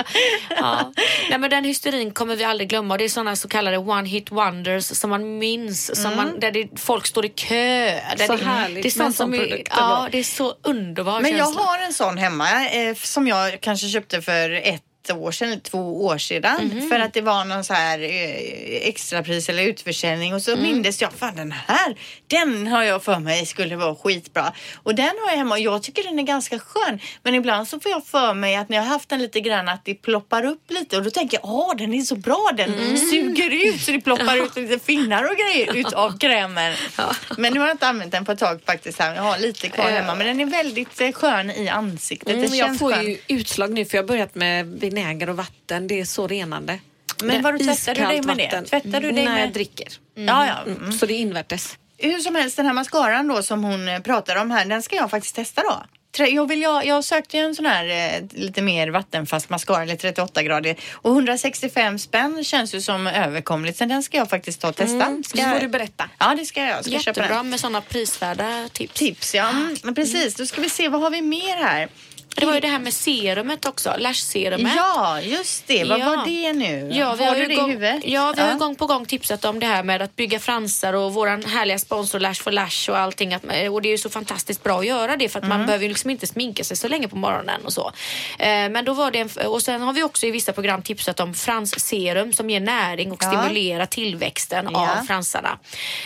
Ja. Nej, men den hysterin kommer vi aldrig glömma. Det är sådana så kallade one hit wonders som man minns. Som man, där det, folk står i kö. Så det, härligt det är sånt sån som är, är Ja, det är så underbar Men jag känsla. har en sån hemma eh, som jag kanske köpte för ett år sedan eller två år sedan. Mhm. för att det var någon så här eh, extrapris eller utförsäljning. Och så Mm. mindes jag fan den här den har jag för mig skulle vara skitbra. Och den har jag hemma. Och jag tycker den är ganska skön. Men ibland så får jag för mig att när jag har haft den lite grann att det ploppar upp lite. Och då tänker jag åh den är så bra. Den Mm. suger ut så det ploppar *laughs* ut lite finnar och grejer ut av krämen. *laughs* Men nu har jag inte använt den på ett tag faktiskt här. jag har lite kvar hemma. Men den är väldigt eh, skön i ansiktet. Mm, det jag känns får skönt. ju utslag nu för jag har börjat med vinäger och vatten. Det är så renande. Men vadå, tvättar du dig med det? vatten. Tvättar du dig När med- jag dricker. Ja, ja. Mm. Så det är invärtes. Hur som helst, den här mascaran då som hon eh, pratar om här, den ska jag faktiskt testa då. Jag, vill, jag, jag sökte ju en sån här eh, lite mer vattenfast mascara, eller 38 grader. Och 165 spänn känns ju som överkomligt. Så den ska jag faktiskt ta och testa. Mm, Ska så får du berätta. Ja, det ska jag. jag ska köpa Jättebra den. med sådana prisvärda tips. Tips, ja. Mm, men precis. Då ska vi se, vad har vi mer här? Det var ju det här med serumet också, lash-serumet. Ja, just det. Vad Ja. var det nu? Ja, vi har, har, du det gång, i huvudet? Ja, vi har ju gång på gång tipsat om det här med att bygga fransar och våran härliga sponsor Lash for Lash och allting. Att, och det är ju så fantastiskt bra att göra det för att Mm. man behöver ju liksom inte sminka sig så länge på morgonen och så. Eh, men då var det en, och sen har vi också i vissa program tipsat om fransserum som ger näring och Ja. stimulerar tillväxten Ja. Mm. av fransarna.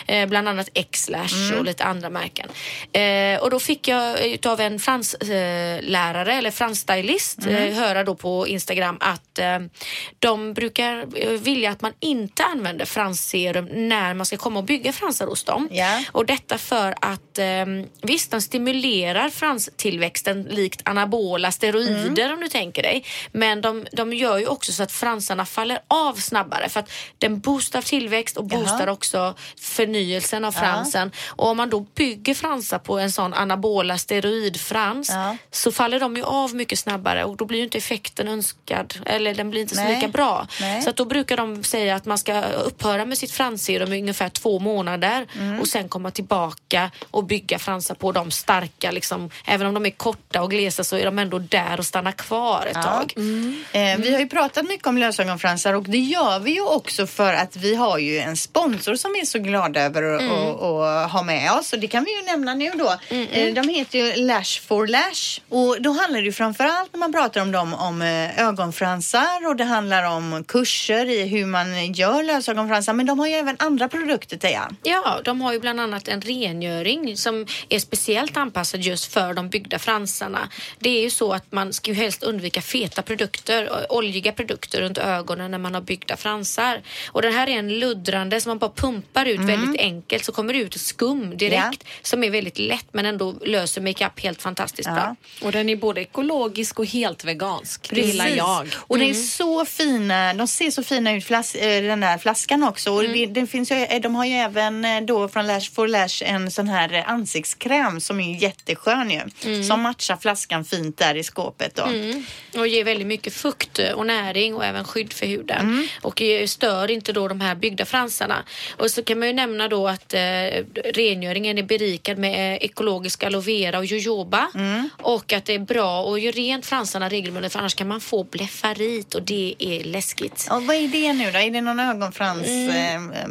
Eh, bland annat X-Lash och lite andra märken. Eh, och då fick jag utav en franslärare eller fransstylist Mm. eh, höra då på Instagram att eh, de brukar eh, vilja att man inte använder fransserum när man ska komma och bygga fransar hos dem. Ja. Och detta för att eh, visst, den stimulerar franstillväxten likt anabola steroider Mm. om du tänker dig. Men de, de gör ju också så att fransarna faller av snabbare för att den boostar tillväxt och boostar Jaha. också förnyelsen av fransen. Och om man då bygger fransar på en sån anabola steroidfrans Ja. så faller de ju av mycket snabbare och då blir ju inte effekten önskad eller den blir inte så Nej. lika bra. Nej. Så att då brukar de säga att man ska upphöra med sitt fransserum i ungefär två månader Mm. och sen komma tillbaka och bygga fransar på de starka. Liksom, även om de är korta och glesa så är de ändå där och stannar kvar ett Ja. tag. Eh, vi har ju pratat mycket om lösögonfransar och det gör vi ju också för att vi har ju en sponsor som vi är så glada över att Mm. ha med oss och det kan vi ju nämna nu då. Eh, de heter ju Lash for Lash och då handlar det ju framförallt när man pratar om dem om eh, ögonfransar och det handlar om kurser i hur man gör lösögonfransar men de har ju även andra produkter Teija. Ja, de har ju bland annat en rengöring som är speciellt anpassad just för de byggda fransarna. Det är ju så att man ska ju helst undvika feta produkter, och oljiga produkter runt ögonen när man har byggda fransar. Och den här är en luddrande som man bara pumpar ut väldigt enkelt så kommer det ut skum direkt som är väldigt lätt men ändå löser makeup helt fantastiskt Ja. bra. Och den är både ekologisk och helt vegansk. Det gillar Precis. jag. Och det är så fina, de ser så fina ut flas, eh, den där flaskan också. Och det, den finns ju, eh, de har ju även eh, då från Lash for Lash en sån här ansiktskräm som är jätteskön ju. Som matchar flaskan fint där i skåpet då. Mm. Och ger väldigt mycket fukt och näring och även skydd för huden. Mm. Och stör inte då de här byggda fransarna. Och så kan man ju nämna då att eh, rengöringen är berikad med ekologisk aloe vera och jojoba. Mm. Och att det är bra att göra rent fransarna regelbundet för annars kan man få blefarit och det är läskigt. Och vad är det nu då? Är det någon ögonfrans? Mm. Eh,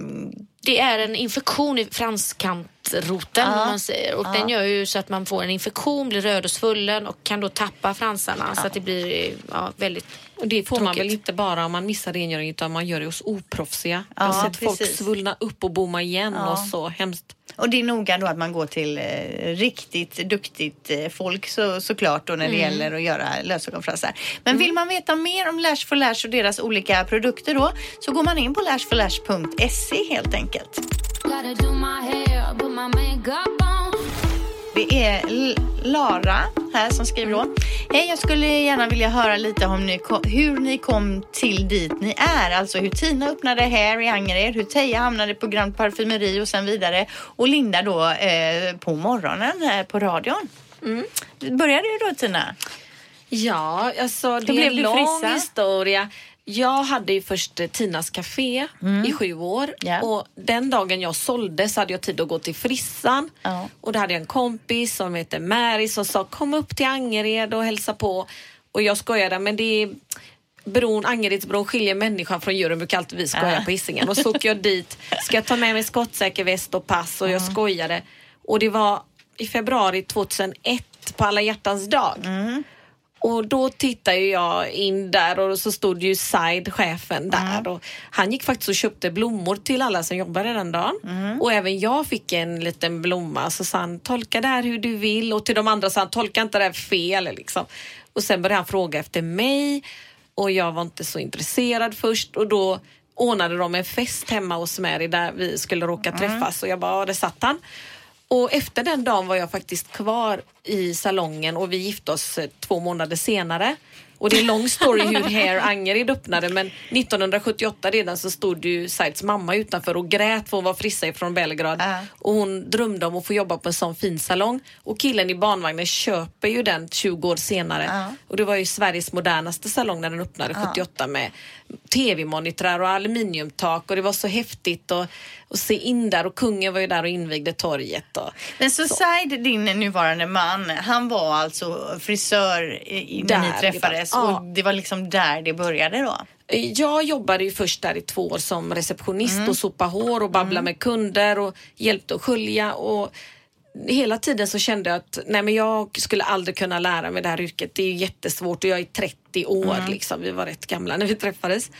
Det är en infektion i franskant fettroten om man säger. Och den gör ju så att man får en infektion, blir röd och svullen och kan då tappa fransarna så att det blir ja, väldigt Och det får man Tråkigt. väl inte bara om man missar rengöring utan man gör det hos oproffsiga. Jag Ja, har sett folk precis. svullna upp och bomma igen Ja. och så hemskt. Och det är noga då att man går till eh, riktigt duktigt eh, folk så, såklart då när det Mm. gäller att göra lösögonfransar. Men vill man veta mer om Lash for Lash och deras olika produkter då så går man in på lashforlash.se helt enkelt. Det är Lara här som skriver då. Hej, jag skulle gärna vilja höra lite om ni kom, hur ni kom till dit ni är. Alltså hur Tina öppnade Hair i Angered, hur Teija hamnade på Grand Parfumeri och sen vidare. Och Linda då eh, på morgonen här på radion. Mm. Började du då Tina? Ja, alltså det blev är en lång frissa? historia. Jag hade ju först eh, Tinas Café i sju år Mm. Ja. och den dagen jag sålde så hade jag tid att gå till frissan Ja. och då hade jag en kompis som heter Mary som sa kom upp till Angered och hälsa på och jag skojade men det är bron, Angeredsbron skiljer människan från djuren brukar alltid vi skoja Ja. på Hisingen och så åker jag dit, ska jag ta med mig skottsäker väst och pass och jag skojade och det var i februari 2001 på alla hjärtans dag. Och då tittade jag in där och så stod ju Said, chefen, där. Och han gick faktiskt och köpte blommor till alla som jobbade den dagen. Och även jag fick en liten blomma. Så sa han, tolka det här hur du vill. Och till de andra sa han, tolka inte det här fel. Liksom. Och sen började han fråga efter mig. Och jag var inte så intresserad först. Och då ordnade de en fest hemma hos Mary där vi skulle råka träffas. Och jag bara, ja, där satt han. Och efter den dagen var jag faktiskt kvar i salongen och vi gifte oss eh, två månader senare. Och det är en lång story hur Hair Angered öppnade men 1978 redan så stod ju Saids mamma utanför och grät för hon var frissa från Belgrad. Ja. Och hon drömde om att få jobba på en sån fin salong. Och killen i barnvagnen köper ju den 20 år senare. Ja. Och det var ju Sveriges modernaste salong när den öppnade 78 med tv-monitrar och aluminiumtak och det var så häftigt att, att se in där och kungen var ju där och invigde torget. Och, Men så, Said, din nuvarande man, han var alltså frisör i, när Där ni det träffades ja. och det var liksom där det började då? Jag jobbade ju först där i två år som receptionist och sopa hår och babbla med kunder och hjälpte att skölja och hela tiden så kände jag att nej men jag skulle aldrig kunna lära mig det här yrket. Det är jättesvårt och jag är 30 år liksom. Vi var rätt gamla när vi träffades.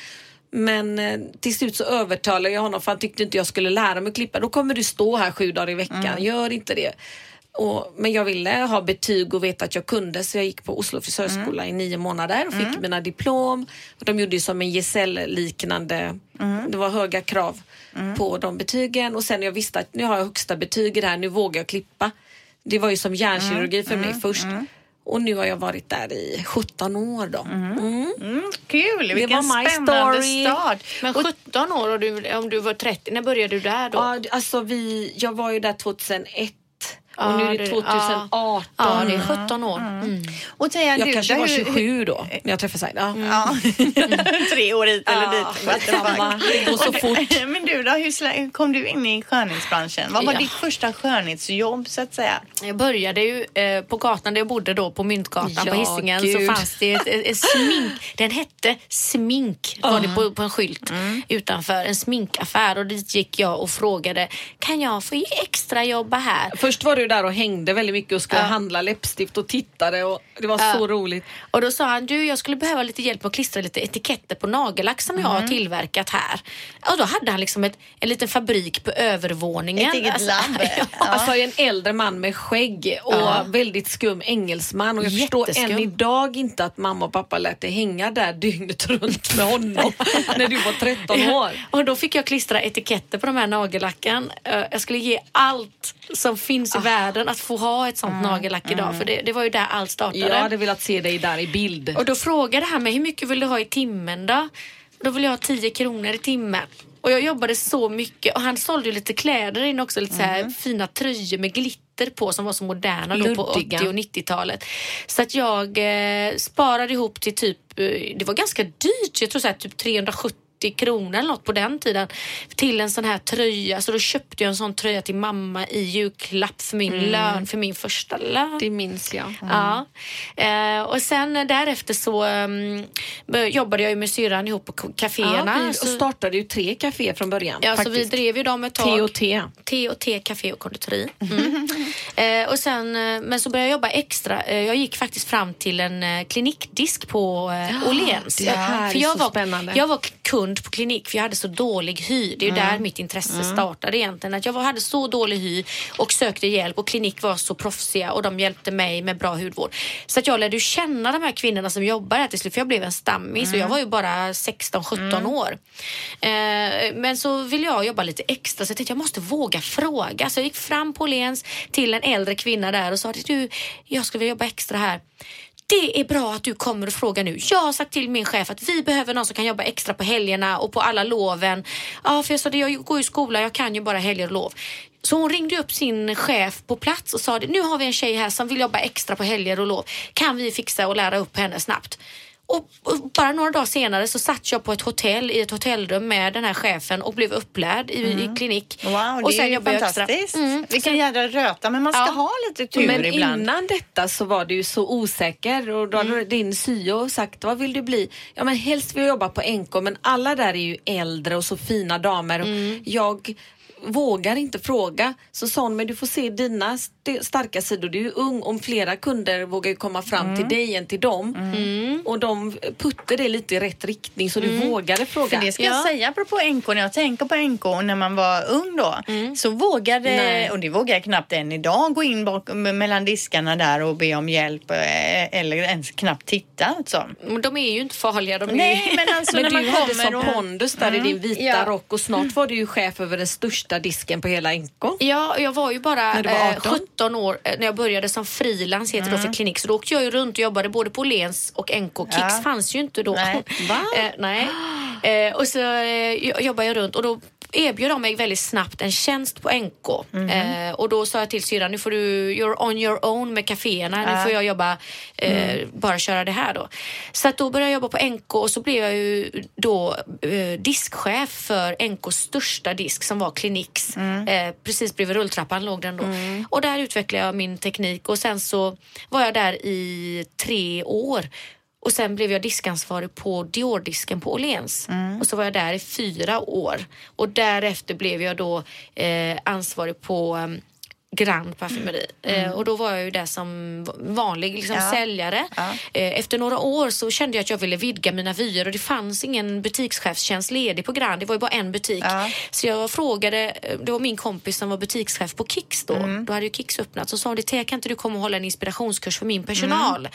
Men eh, till slut så övertalade jag honom för han tyckte inte jag skulle lära mig klippa. Då kommer du stå här sju dagar i veckan. Gör inte det. Och, men jag ville ha betyg och veta att jag kunde så jag gick på Oslo frisörskola i nio månader och fick mina diplom. Och de gjorde ju som en gesällliknande, det var höga krav på de betygen och sen jag visste att nu har jag högsta betyg i det här, nu vågar jag klippa. Det var ju som hjärnkirurgi för mig först. Och nu har jag varit där i 17 år då. Mm. Mm, kul, vilken spännande story. start. Men 17 år och du, om du var 30, när började du där då? Ja, alltså vi, jag var ju där 2001 och Ja, nu är det det- 2018. Ja, det är 17 år. Mm. Och Teija, Jag du, kanske var hur- 27 då när jag träffade Said. Ja. Ja. *laughs* Tre år hit eller Ja, dit. skitsamma. Det går så fort. *laughs* Men du då, hur kom du in i skönhetsbranschen? Vad var Ja. ditt första skönhetsjobb så att säga? Jag började ju eh, på gatan där jag bodde då på Myntgatan Ja, på Hisingen gud. så fanns det ett, ett, ett smink. Den hette Smink var det på, på en skylt utanför en sminkaffär och dit gick jag och frågade kan jag få extra jobba här? Först var du där och hängde väldigt mycket och skulle Ja. handla läppstift och tittade och det var Ja. så roligt. Och då sa han, du jag skulle behöva lite hjälp att klistra lite etiketter på nagellack som jag har tillverkat här. Och då hade han liksom ett, en liten fabrik på övervåningen. Ett eget labb. *laughs* ja. *laughs* Alltså en äldre man med skägg och Ja. väldigt skum engelsman och jag förstår Jätteskum. än idag inte att mamma och pappa lät dig hänga där dygnet runt med honom *laughs* när du var 13 år. Och då fick jag klistra etiketter på de här nagellacken. Eh, Jag skulle ge allt som finns Ah. i världen att få ha ett sånt Mm. nagellack idag. För det, det var ju där allt startade. Jag hade velat se dig där i bild. Och då frågade han mig, hur mycket vill du ha i timmen då? Då vill jag ha 10 kronor i timmen. Och jag jobbade så mycket och han sålde ju lite kläder in också, lite så här fina tröjor med glitter på som var så moderna då på Luddiga. 80 och 90-talet. Så att jag eh, sparade ihop till typ, eh, det var ganska dyrt, jag tror så här, typ 370 kronor eller något på den tiden till en sån här tröja. Så då köpte jag en sån tröja till mamma i julklapp för min lön, för min första lön. Det minns jag. Ja. Eh, och sen därefter så um, jobbade jag ju med syrran ihop på kaféerna. Ja, vi så, startade ju tre kaféer från början. ja, så vi faktiskt. drev ju dem ett tag. T och T. Te och te, café och konditori. Mm. *laughs* eh, och sen, eh, men så började jag jobba extra. Eh, jag gick faktiskt fram till en eh, klinikdisk på eh, Åhléns. det här för är jag så var, spännande. Jag var k- kund på klinik för jag hade så dålig hy. Det är ju där mitt intresse startade egentligen. Att jag hade så dålig hy och sökte hjälp och klinik var så proffsiga och de hjälpte mig med bra hudvård. Så att jag lärde ju känna de här kvinnorna som jobbar här till slut för jag blev en stammis och jag var ju bara 16-17 år. Eh, men så ville jag jobba lite extra så jag tänkte jag måste våga fråga. Så jag gick fram på Åhléns till en äldre kvinna där och sa du, jag skulle vilja jobba extra här. Det är bra att du kommer och frågar nu. Jag har sagt till min chef att vi behöver någon som kan jobba extra på helgerna och på alla loven. Ja, för jag sa det, jag går i skola, jag kan ju bara helger och lov. Så hon ringde upp sin chef på plats och sa det, nu har vi en tjej här som vill jobba extra på helger och lov. Kan vi fixa och lära upp henne snabbt? Och, och bara några dagar senare så satt jag på ett hotell i ett hotellrum med den här chefen och blev upplärd i, i klinik. Wow, det och är ju fantastiskt. Mm. Vilken jädra röta, men man ska Ja. ha lite tur Men ibland. innan detta så var du ju så osäker och då hade Mm. din syo sagt vad vill du bli? Ja men helst vill jag jobba på NK men alla där är ju äldre och så fina damer. Mm. Jag vågar inte fråga. Så sa hon, men du får se dina st- starka sidor. Du är ju ung om flera kunder vågar komma fram Mm. till dig än till dem. Och de puttade det lite i rätt riktning så du vågade fråga. För det ska jag Ja. säga apropå NK, när jag tänker på NK när man var ung då, så vågade, Nej. och det vågar jag knappt än idag, gå in bak, mellan diskarna där och be om hjälp eh, eller ens knappt titta. Alltså. Men De är ju inte farliga. De är Nej, ju... men alltså *laughs* Men när du man hade kommer som och... pondus där i din vita Ja. rock och snart var du ju chef över den största disken på hela NK. Ja, jag var ju bara var eh, 18? 17 år eh, när jag började som frilans heter då för klinik. Så då åkte jag ju runt och jobbade både på Åhléns och NK. Kicks Ja. fanns ju inte då. Nej. *laughs* Eh, nej. Eh, och så eh, jo- jobbade jag runt och då erbjöd de mig väldigt snabbt en tjänst på NK. Mhm. Eh, och då sa jag till syrran, nu får du, you're on your own med kaféerna. Nu får jag jobba, eh, Mm. bara köra det här då. Så att då började jag jobba på NK och så blev jag ju då eh, diskchef för NKs största disk som var Clinics. Mm. Eh, precis bredvid rulltrappan låg den då. Och där utvecklade jag min teknik och sen så var jag där i tre år. Och sen blev jag diskansvarig på Dior-disken på Åhléns. Och så var jag där i fyra år. Och därefter blev jag då eh, ansvarig på um, Grand Parfumeri. Eh, och då var jag ju där som vanlig liksom, Ja. säljare. Ja. Eh, efter några år så kände jag att jag ville vidga mina vyer och det fanns ingen butikschefstjänst ledig på Grand. Det var ju bara en butik. Ja. Så jag frågade, eh, det var min kompis som var butikschef på Kicks då. Då hade ju Kicks öppnat. Så sa hon, det kan inte du komma och hålla en inspirationskurs för min personal?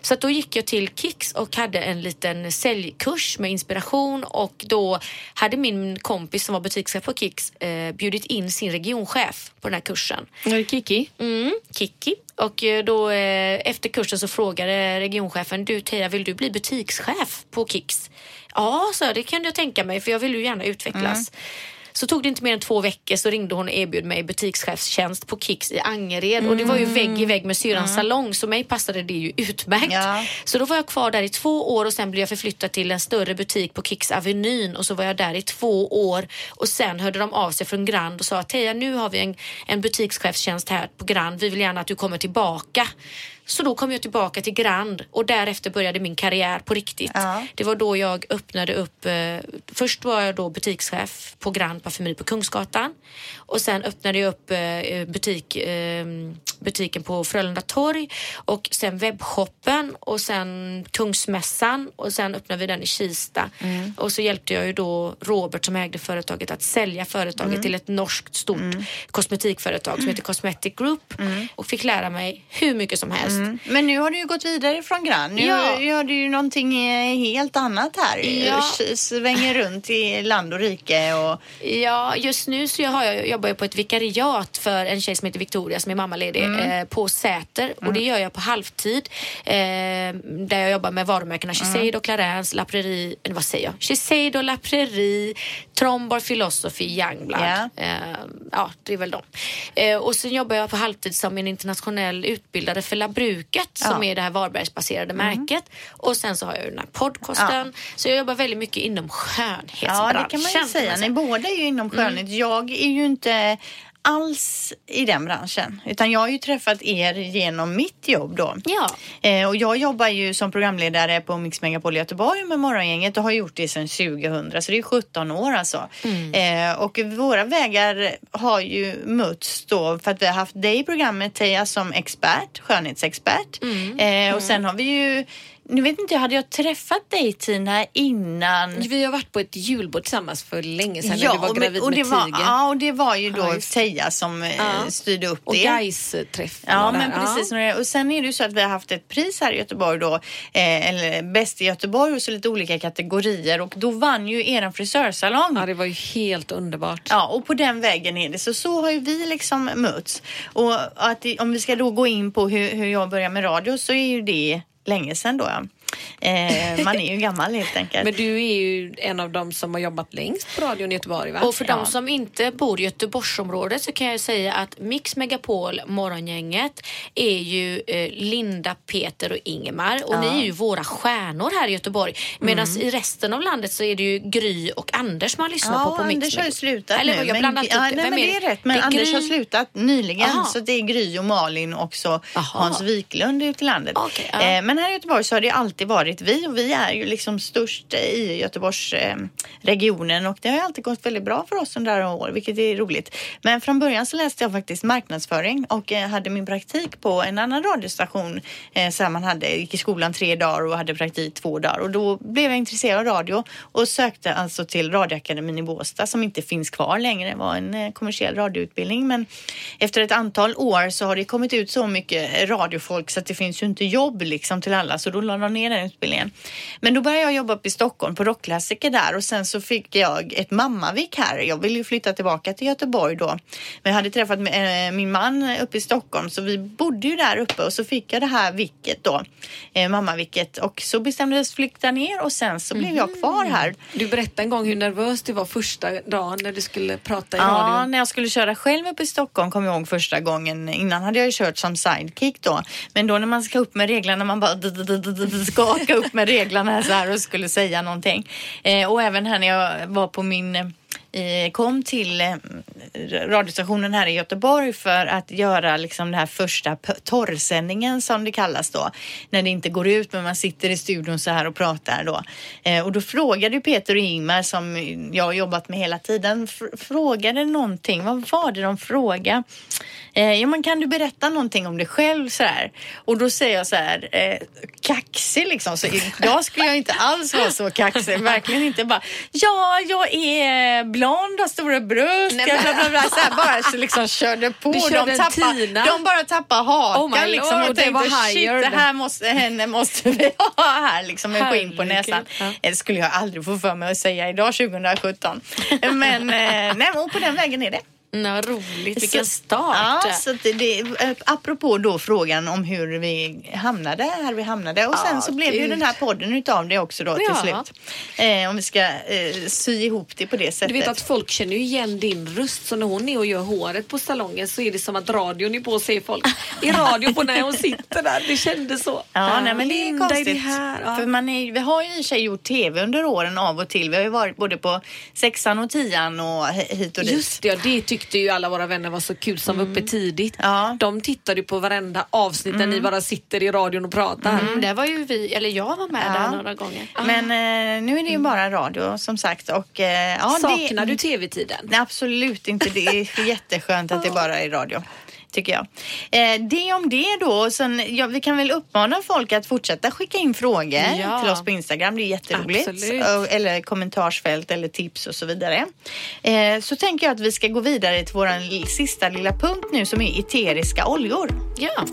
Så att då gick jag till Kicks och hade en liten säljkurs med inspiration och då hade min kompis som var butikschef på Kicks eh, bjudit in sin regionchef på den här kursen. Var det Kiki? Mm, Kiki. Och eh, då eh, efter kursen så frågade regionchefen, du Teija vill du bli butikschef på Kicks? Ja, så det kan jag tänka mig för jag vill ju gärna utvecklas. Så tog det inte mer än två veckor så ringde hon och erbjöd mig butikschefstjänst på Kicks i Angered och det var ju vägg i vägg med syrrans salong så mig passade det ju utmärkt. Ja. Så då var jag kvar där i två år och sen blev jag förflyttad till en större butik på Kicks Avenyn och så var jag där i två år och sen hörde de av sig från Grand och sa Teija nu har vi en, en butikschefstjänst här på Grand, vi vill gärna att du kommer tillbaka. Så då kom jag tillbaka till Grand och därefter började min karriär på riktigt. Ja. Det var då jag öppnade upp, eh, först var jag då butikschef på Grand Parfumeri på Kungsgatan och sen öppnade jag upp eh, butik, eh, butiken på Frölunda torg och sen webbshoppen och sen Kungsmässan och sen öppnade vi den i Kista. Och så hjälpte jag ju då Robert som ägde företaget att sälja företaget till ett norskt stort kosmetikföretag som heter Cosmetic Group och fick lära mig hur mycket som helst. Men nu har du ju gått vidare från Grand. Nu Ja. gör du ju någonting eh, helt annat här. Ja. Svänger runt i land och rike och... Ja, just nu så jag har jag, jobbar jag på ett vikariat för en tjej som heter Victoria som är mammaledig eh, på Säter och det gör jag på halvtid. Eh, där jag jobbar med varumärkena Shiseido, Clarins, La Prairie, vad säger jag? Shiseido, La Prairie, Trombar Philosophy, Youngblood. Ja. Eh, ja, det är väl dem. Eh, och sen jobbar jag på halvtid som en internationell utbildare för Labru Bruket som Ja. är det här Varbergsbaserade märket. Och sen så har jag ju den här podcasten. Så jag jobbar väldigt mycket inom skönhetsbranschen. Ja, det kan man ju säga. Ni båda är ju inom skönhet. Jag är ju inte alls i den branschen. Utan jag har ju träffat er genom mitt jobb då. Ja. Eh, och jag jobbar ju som programledare på Mix Megapol Göteborg med Morgongänget och har gjort det sedan 2000 så det är 17 år alltså. Eh, och våra vägar har ju mötts då för att vi har haft dig i programmet Teija som expert, skönhetsexpert. Eh, och sen har vi ju, nu vet inte jag, hade jag träffat dig Tina innan? Vi har varit på ett julbord tillsammans för länge sedan när du var och gravid och det med var, Tiger. Ja, och det var ju då Ja. Teija som eh, Ja. styrde upp och det. Gais-träffen. Ja, och där. men precis. Och sen är det ju så att vi har haft ett pris här i Göteborg då, eh, eller bäst i Göteborg och så lite olika kategorier och då vann ju eran frisörsalong. Ja, det var ju helt underbart. Ja, och på den vägen är det. Så så har ju vi liksom mötts. Och att, om vi ska då gå in på hur, hur jag började med radio så är ju det länge sedan då ja. Eh, man är ju gammal helt enkelt. Men du är ju en av dem som har jobbat längst på radion i Göteborg va? Och för Ja. de som inte bor i Göteborgsområdet så kan jag säga att Mix Megapol Morgongänget är ju eh, Linda, Peter och Ingemar och ni är ju våra stjärnor här i Göteborg. Medan Mm. i resten av landet så är det ju Gry och Anders man lyssnar på på Mix Anders har ju slutat Eller nu. jag men- blandat ja, nej, men är det är rätt. Men Det är Anders Gry- har slutat nyligen. Aha. Så det är Gry och Malin och också Aha. Hans Wiklund ute i landet. Ja. eh, men här i Göteborg så har det alltid varit vi och vi är ju liksom störst i Göteborgsregionen och det har ju alltid gått väldigt bra för oss under alla år, vilket är roligt. Men från början så läste jag faktiskt marknadsföring och eh, hade min praktik på en annan radiostation. Eh, så man hade, gick i skolan tre dagar och hade praktik två dagar och då blev jag intresserad av radio och sökte alltså till Radioakademin i Båstad som inte finns kvar längre. Det var en eh, kommersiell radioutbildning men efter ett antal år så har det kommit ut så mycket radiofolk så att det finns ju inte jobb liksom till alla så då la de ner den utbildningen. Men då började jag jobba upp i Stockholm på Rockklassiker där och sen så fick jag ett mammavik här. Jag ville ju flytta tillbaka till Göteborg då. Men jag hade träffat eh, min man uppe i Stockholm så vi bodde ju där uppe och så fick jag det här vicket då, eh, mammavicket och så bestämde jag oss flytta ner och sen så blev jag kvar här. Du berättade en gång hur nervös du var första dagen när du skulle prata i Ja, radion. när jag skulle köra själv upp i Stockholm kom jag ihåg första gången. Innan hade jag ju kört som sidekick då. Men då när man ska upp med reglerna, man bara skaka upp med reglerna så här och skulle säga någonting. Eh, och även här när jag var på min eh, kom till eh, radiostationen här i Göteborg för att göra liksom den här första torrsändningen som det kallas då. När det inte går ut men man sitter i studion så här och pratar då. Eh, och då frågade ju Peter och Ingmar som jag har jobbat med hela tiden frågade någonting. Vad var det de frågade? Eh, ja men kan du berätta någonting om dig själv så här? Och då säger jag så här eh, kaxig liksom. Så idag skulle jag inte alls vara så kaxig. Verkligen inte bara ja jag är blond, har stora bröst. Nej, men- bla, bla, bla, så här, bara så liksom körde på. Du körde de, tappar, Tina. de bara tappar hakan Oh liksom. Och det tänkte var shit det här måste, henne måste vi *laughs* ha här liksom med skinn på näsan. ja. Eh, Det skulle jag aldrig få för mig att säga idag 2017. Men eh, nej, och på den vägen är det. Ja, roligt, vilken Så- start. Ja, så det, det, eh, apropå då frågan om hur vi hamnade här vi hamnade och sen Ja, så blev det ju gud. den här podden utav det också då till Ja. slut. Eh, om vi ska eh, sy ihop det på det sättet. Du vet att folk känner ju igen din röst så när hon är och gör håret på salongen så är det som att radion är på och ser folk i radio på när hon sitter där. Det kändes så. Ja, nej, men det är konstigt. Det här? Ja. För man är, vi har ju i och sig gjort tv under åren av och till. Vi har ju varit både på sexan och tian och hi- hit och dit. Just det, ja, det tyckte ju alla våra vänner var så kul som var uppe tidigt. Ja. De tittade ju på varenda avsnitt när ni bara sitter i radion och pratar. Mm, där var ju vi, eller jag var med Ja. där några gånger. Men eh, nu är det ju bara radio som sagt. Och, eh, ja, Saknar det, du tv-tiden? Nej, absolut inte. Det är *laughs* jätteskönt att det bara är radio. Tycker jag. Eh, det om det då. Sen, ja, vi kan väl uppmana folk att fortsätta skicka in frågor Ja. till oss på Instagram. Det är jätteroligt. Absolut. Och- Eller kommentarsfält eller tips och så vidare. Eh, så tänker jag att vi ska gå vidare till vår sista lilla punkt nu som är eteriska oljor. Ja.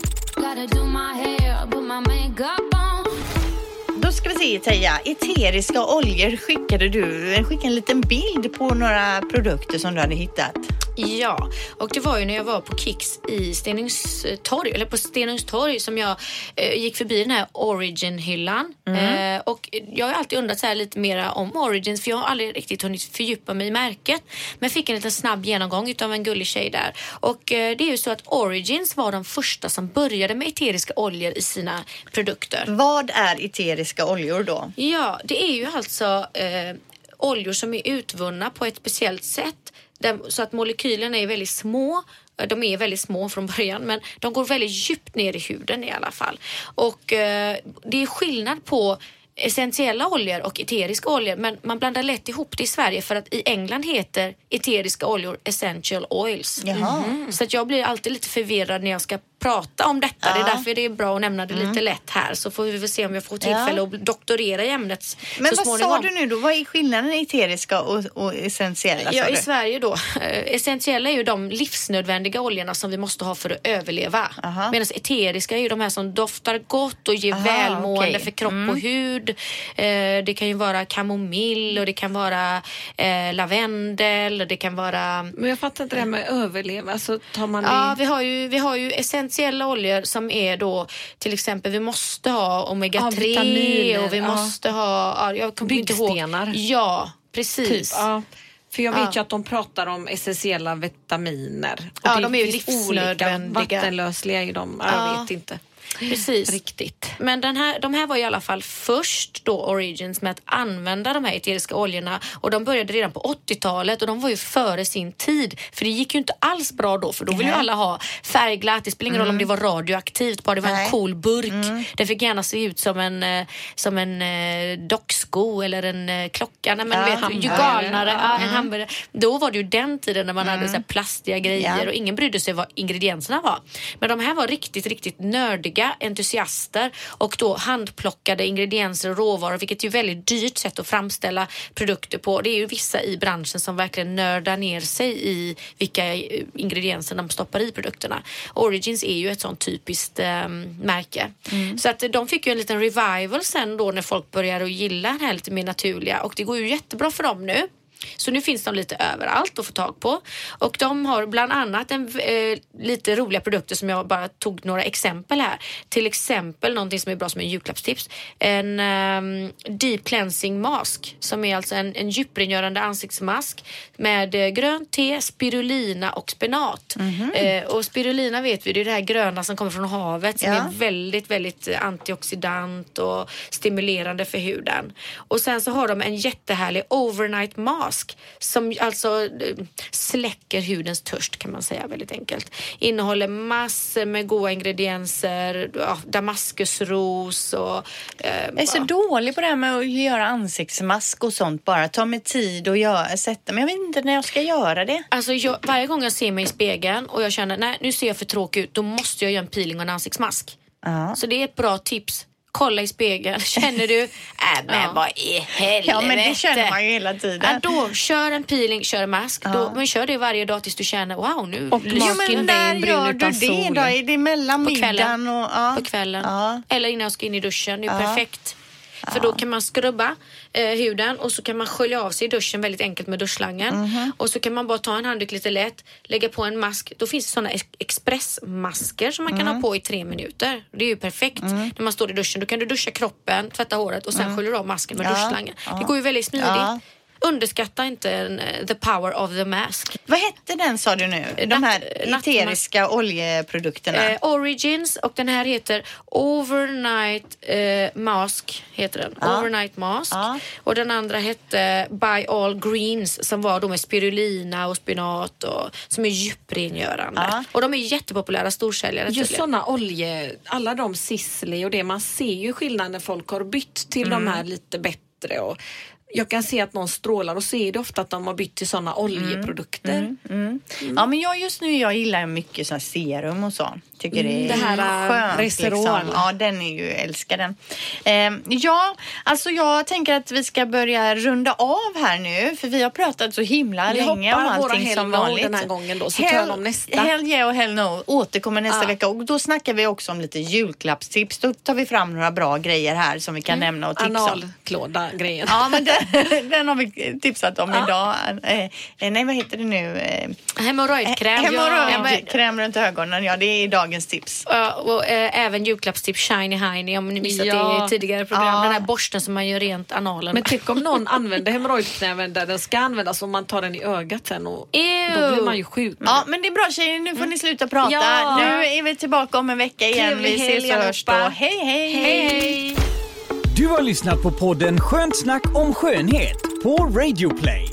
Ska vi se Teija, eteriska oljor skickade du. Skicka en liten bild på några produkter som du hade hittat. Ja, och det var ju när jag var på Kicks i Stenungstorg, eller på Stenungstorg som jag eh, gick förbi den här Origin-hyllan. Eh, och jag har alltid undrat så här lite mer om Origins för jag har aldrig riktigt hunnit fördjupa mig i märket. Men fick en liten snabb genomgång utav en gullig tjej där. Och eh, det är ju så att Origins var de första som började med eteriska oljor i sina produkter. Vad är eteriska oljor då? Ja, det är ju alltså eh, oljor som är utvunna på ett speciellt sätt där, så att molekylerna är väldigt små. Eh, De är väldigt små från början men de går väldigt djupt ner i huden i alla fall. Och eh, det är skillnad på essentiella oljor och eteriska oljor men man blandar lätt ihop det i Sverige för att i England heter eteriska oljor essential oils. Jaha. Så att jag blir alltid lite förvirrad när jag ska prata om detta. Det är Ja. därför det är bra att nämna det lite lätt här så får vi väl se om jag får tillfälle att doktorera i ämnet Men så vad småningom. sa du nu då? Vad är skillnaden eteriska och, och essentiella? Ja, i du? Sverige då. Eh, essentiella är ju de livsnödvändiga oljorna som vi måste ha för att överleva. Aha. Medan eteriska är ju de här som doftar gott och ger Aha, välmående. Mm. för kropp och hud. Eh, det kan ju vara kamomill och det kan vara eh, lavendel och det kan vara Men jag fattar inte det här med överleva. Alltså tar man Ja, det... vi har, ju, vi har ju essentiella oljor som är då till exempel vi måste ha Ja, omega-3 vitaminer, och vi ja. måste ha, ja, jag kommer inte ihåg. Byggstenar. Ja, precis. Typ, ja. För jag vet Ja. ju att de pratar om essentiella vitaminer. Och Ja, de är ju livsnödvändiga. Vattenlösliga är de. Ja. Ja. Jag vet inte Precis. riktigt. Men den här, de här var i alla fall först då Origins med att använda de här eteriska oljorna och de började redan på 80-talet och de var ju före sin tid för det gick ju inte alls bra då för då ville ju alla ha färgglatt. Det spelar ingen roll om det var radioaktivt bara det var Nej. en cool burk. Det fick gärna se ut som en, eh, som en eh, docksko eller en eh, klocka. Nej, men Ja, vet, ju galnare, ja, en hamburgare. Då var det ju den tiden när man hade så plastiga grejer Ja. och ingen brydde sig vad ingredienserna var. Men de här var riktigt, riktigt nördiga entusiaster och då handplockade ingredienser och råvaror vilket är ett väldigt dyrt sätt att framställa produkter på. Det är ju vissa i branschen som verkligen nördar ner sig i vilka eh, ingredienser de stoppar i produkterna. Origins är ju ett sånt typiskt eh, märke. Så att de fick ju en liten revival sen då när folk började att gilla det här lite mer naturliga och det går ju jättebra för dem nu. Så nu finns de lite överallt att få tag på. Och de har bland annat en, eh, lite roliga produkter som jag bara tog några exempel här. Till exempel någonting som är bra som en julklappstips. En ehm, deep cleansing mask som är alltså en, en djuprengörande ansiktsmask med eh, grönt te, spirulina och spenat. Eh, och spirulina vet vi, det är det här gröna som kommer från havet som Ja. är väldigt, väldigt eh, antioxidant och stimulerande för huden. Och sen så har de en jättehärlig overnight mask som alltså eh, släcker hudens törst kan man säga väldigt enkelt. Innehåller massor med goda ingredienser, ja, damaskusros och eh, Jag är så ja. dålig på det här med att göra ansiktsmask och sånt bara. Ta mig tid och göra, sätta mig. Jag vet inte när jag ska göra det. Alltså jag, varje gång jag ser mig i spegeln och jag känner nej nu ser jag för tråkig ut, då måste jag göra en peeling och en ansiktsmask. Ja. Så det är ett bra tips. Kolla i spegeln. *laughs* Känner du, äh, men Ja. vad i helvete. Ja, men det känner man ju hela tiden. Ja, då kör en peeling, kör en mask. Då, men kör det varje dag tills du känner wow nu Och Jo, men när gör du det då? Är det mellan På middagen och... Ja. på kvällen. Ja. Eller innan jag ska in i duschen. Det är Ja. perfekt. För då kan man skrubba eh, huden och så kan man skölja av sig i duschen väldigt enkelt med duschslangen. Mhm. Och så kan man bara ta en handduk lite lätt, lägga på en mask. Då finns det såna ex- expressmasker som man kan Mm. ha på i tre minuter. Det är ju perfekt när man står i duschen. Då kan du duscha kroppen, tvätta håret och sen sköljer du av masken med Mm. Ja, duschslangen. Det går ju väldigt smidigt. Ja. Underskatta inte en, eh, the power of the mask. Vad hette den sa du nu? De här nattmask- eteriska oljeprodukterna? Eh, Origins och den här heter Overnight eh, Mask. Heter den. Ja. Overnight Mask. Ja. Och den andra hette By All Greens som var då med spirulina och spinat och som är djuprengörande. Ja. Och de är jättepopulära storsäljare. Just sådana olje, alla de Sisley och det, man ser ju skillnad när folk har bytt till Mm. de här lite bättre. Och jag kan se att någon strålar och så är det ofta att de har bytt till sådana oljeprodukter. Ja, men jag just nu jag gillar mycket så serum och så. Tycker det är Mm, det här, äh, skönt. Liksom. Ja, den är ju, älskar den. Eh, ja, alltså jag tänker att vi ska börja runda av här nu. För vi har pratat så himla Vi länge om hoppar allting hell som vanligt. den här gången då, så tar jag dem nästa. Hell yeah och hell no återkommer nästa Ja. vecka. Och då snackar vi också om lite julklappstips. Då tar vi fram några bra grejer här som vi kan Mm. nämna och tipsa om. Analklåda-grejen. Ja, men den, *laughs* den har vi tipsat om idag. Eh, nej, vad heter det nu? Eh, Hemorrojdkräm. Hemorrojdkräm runt ögonen, ja det är dagens tips. Ja, och eh, även julklappstips Shiny Heiny om ni missat Ja. det i tidigare program. Ja. Den här borsten som man gör rent analen Men tänk om någon använder hemorrojdknäven där den ska användas och man tar den i ögat sen och Ew. då blir man ju sjuk. Ja, men det är bra tjejer, nu får ni sluta prata. Ja. Nu är vi tillbaka om en vecka igen. Trevlig Vi ses och hörs då. Hej, hej! Hej, hej. Du har lyssnat på podden Skönt snack om skönhet på Radio Play.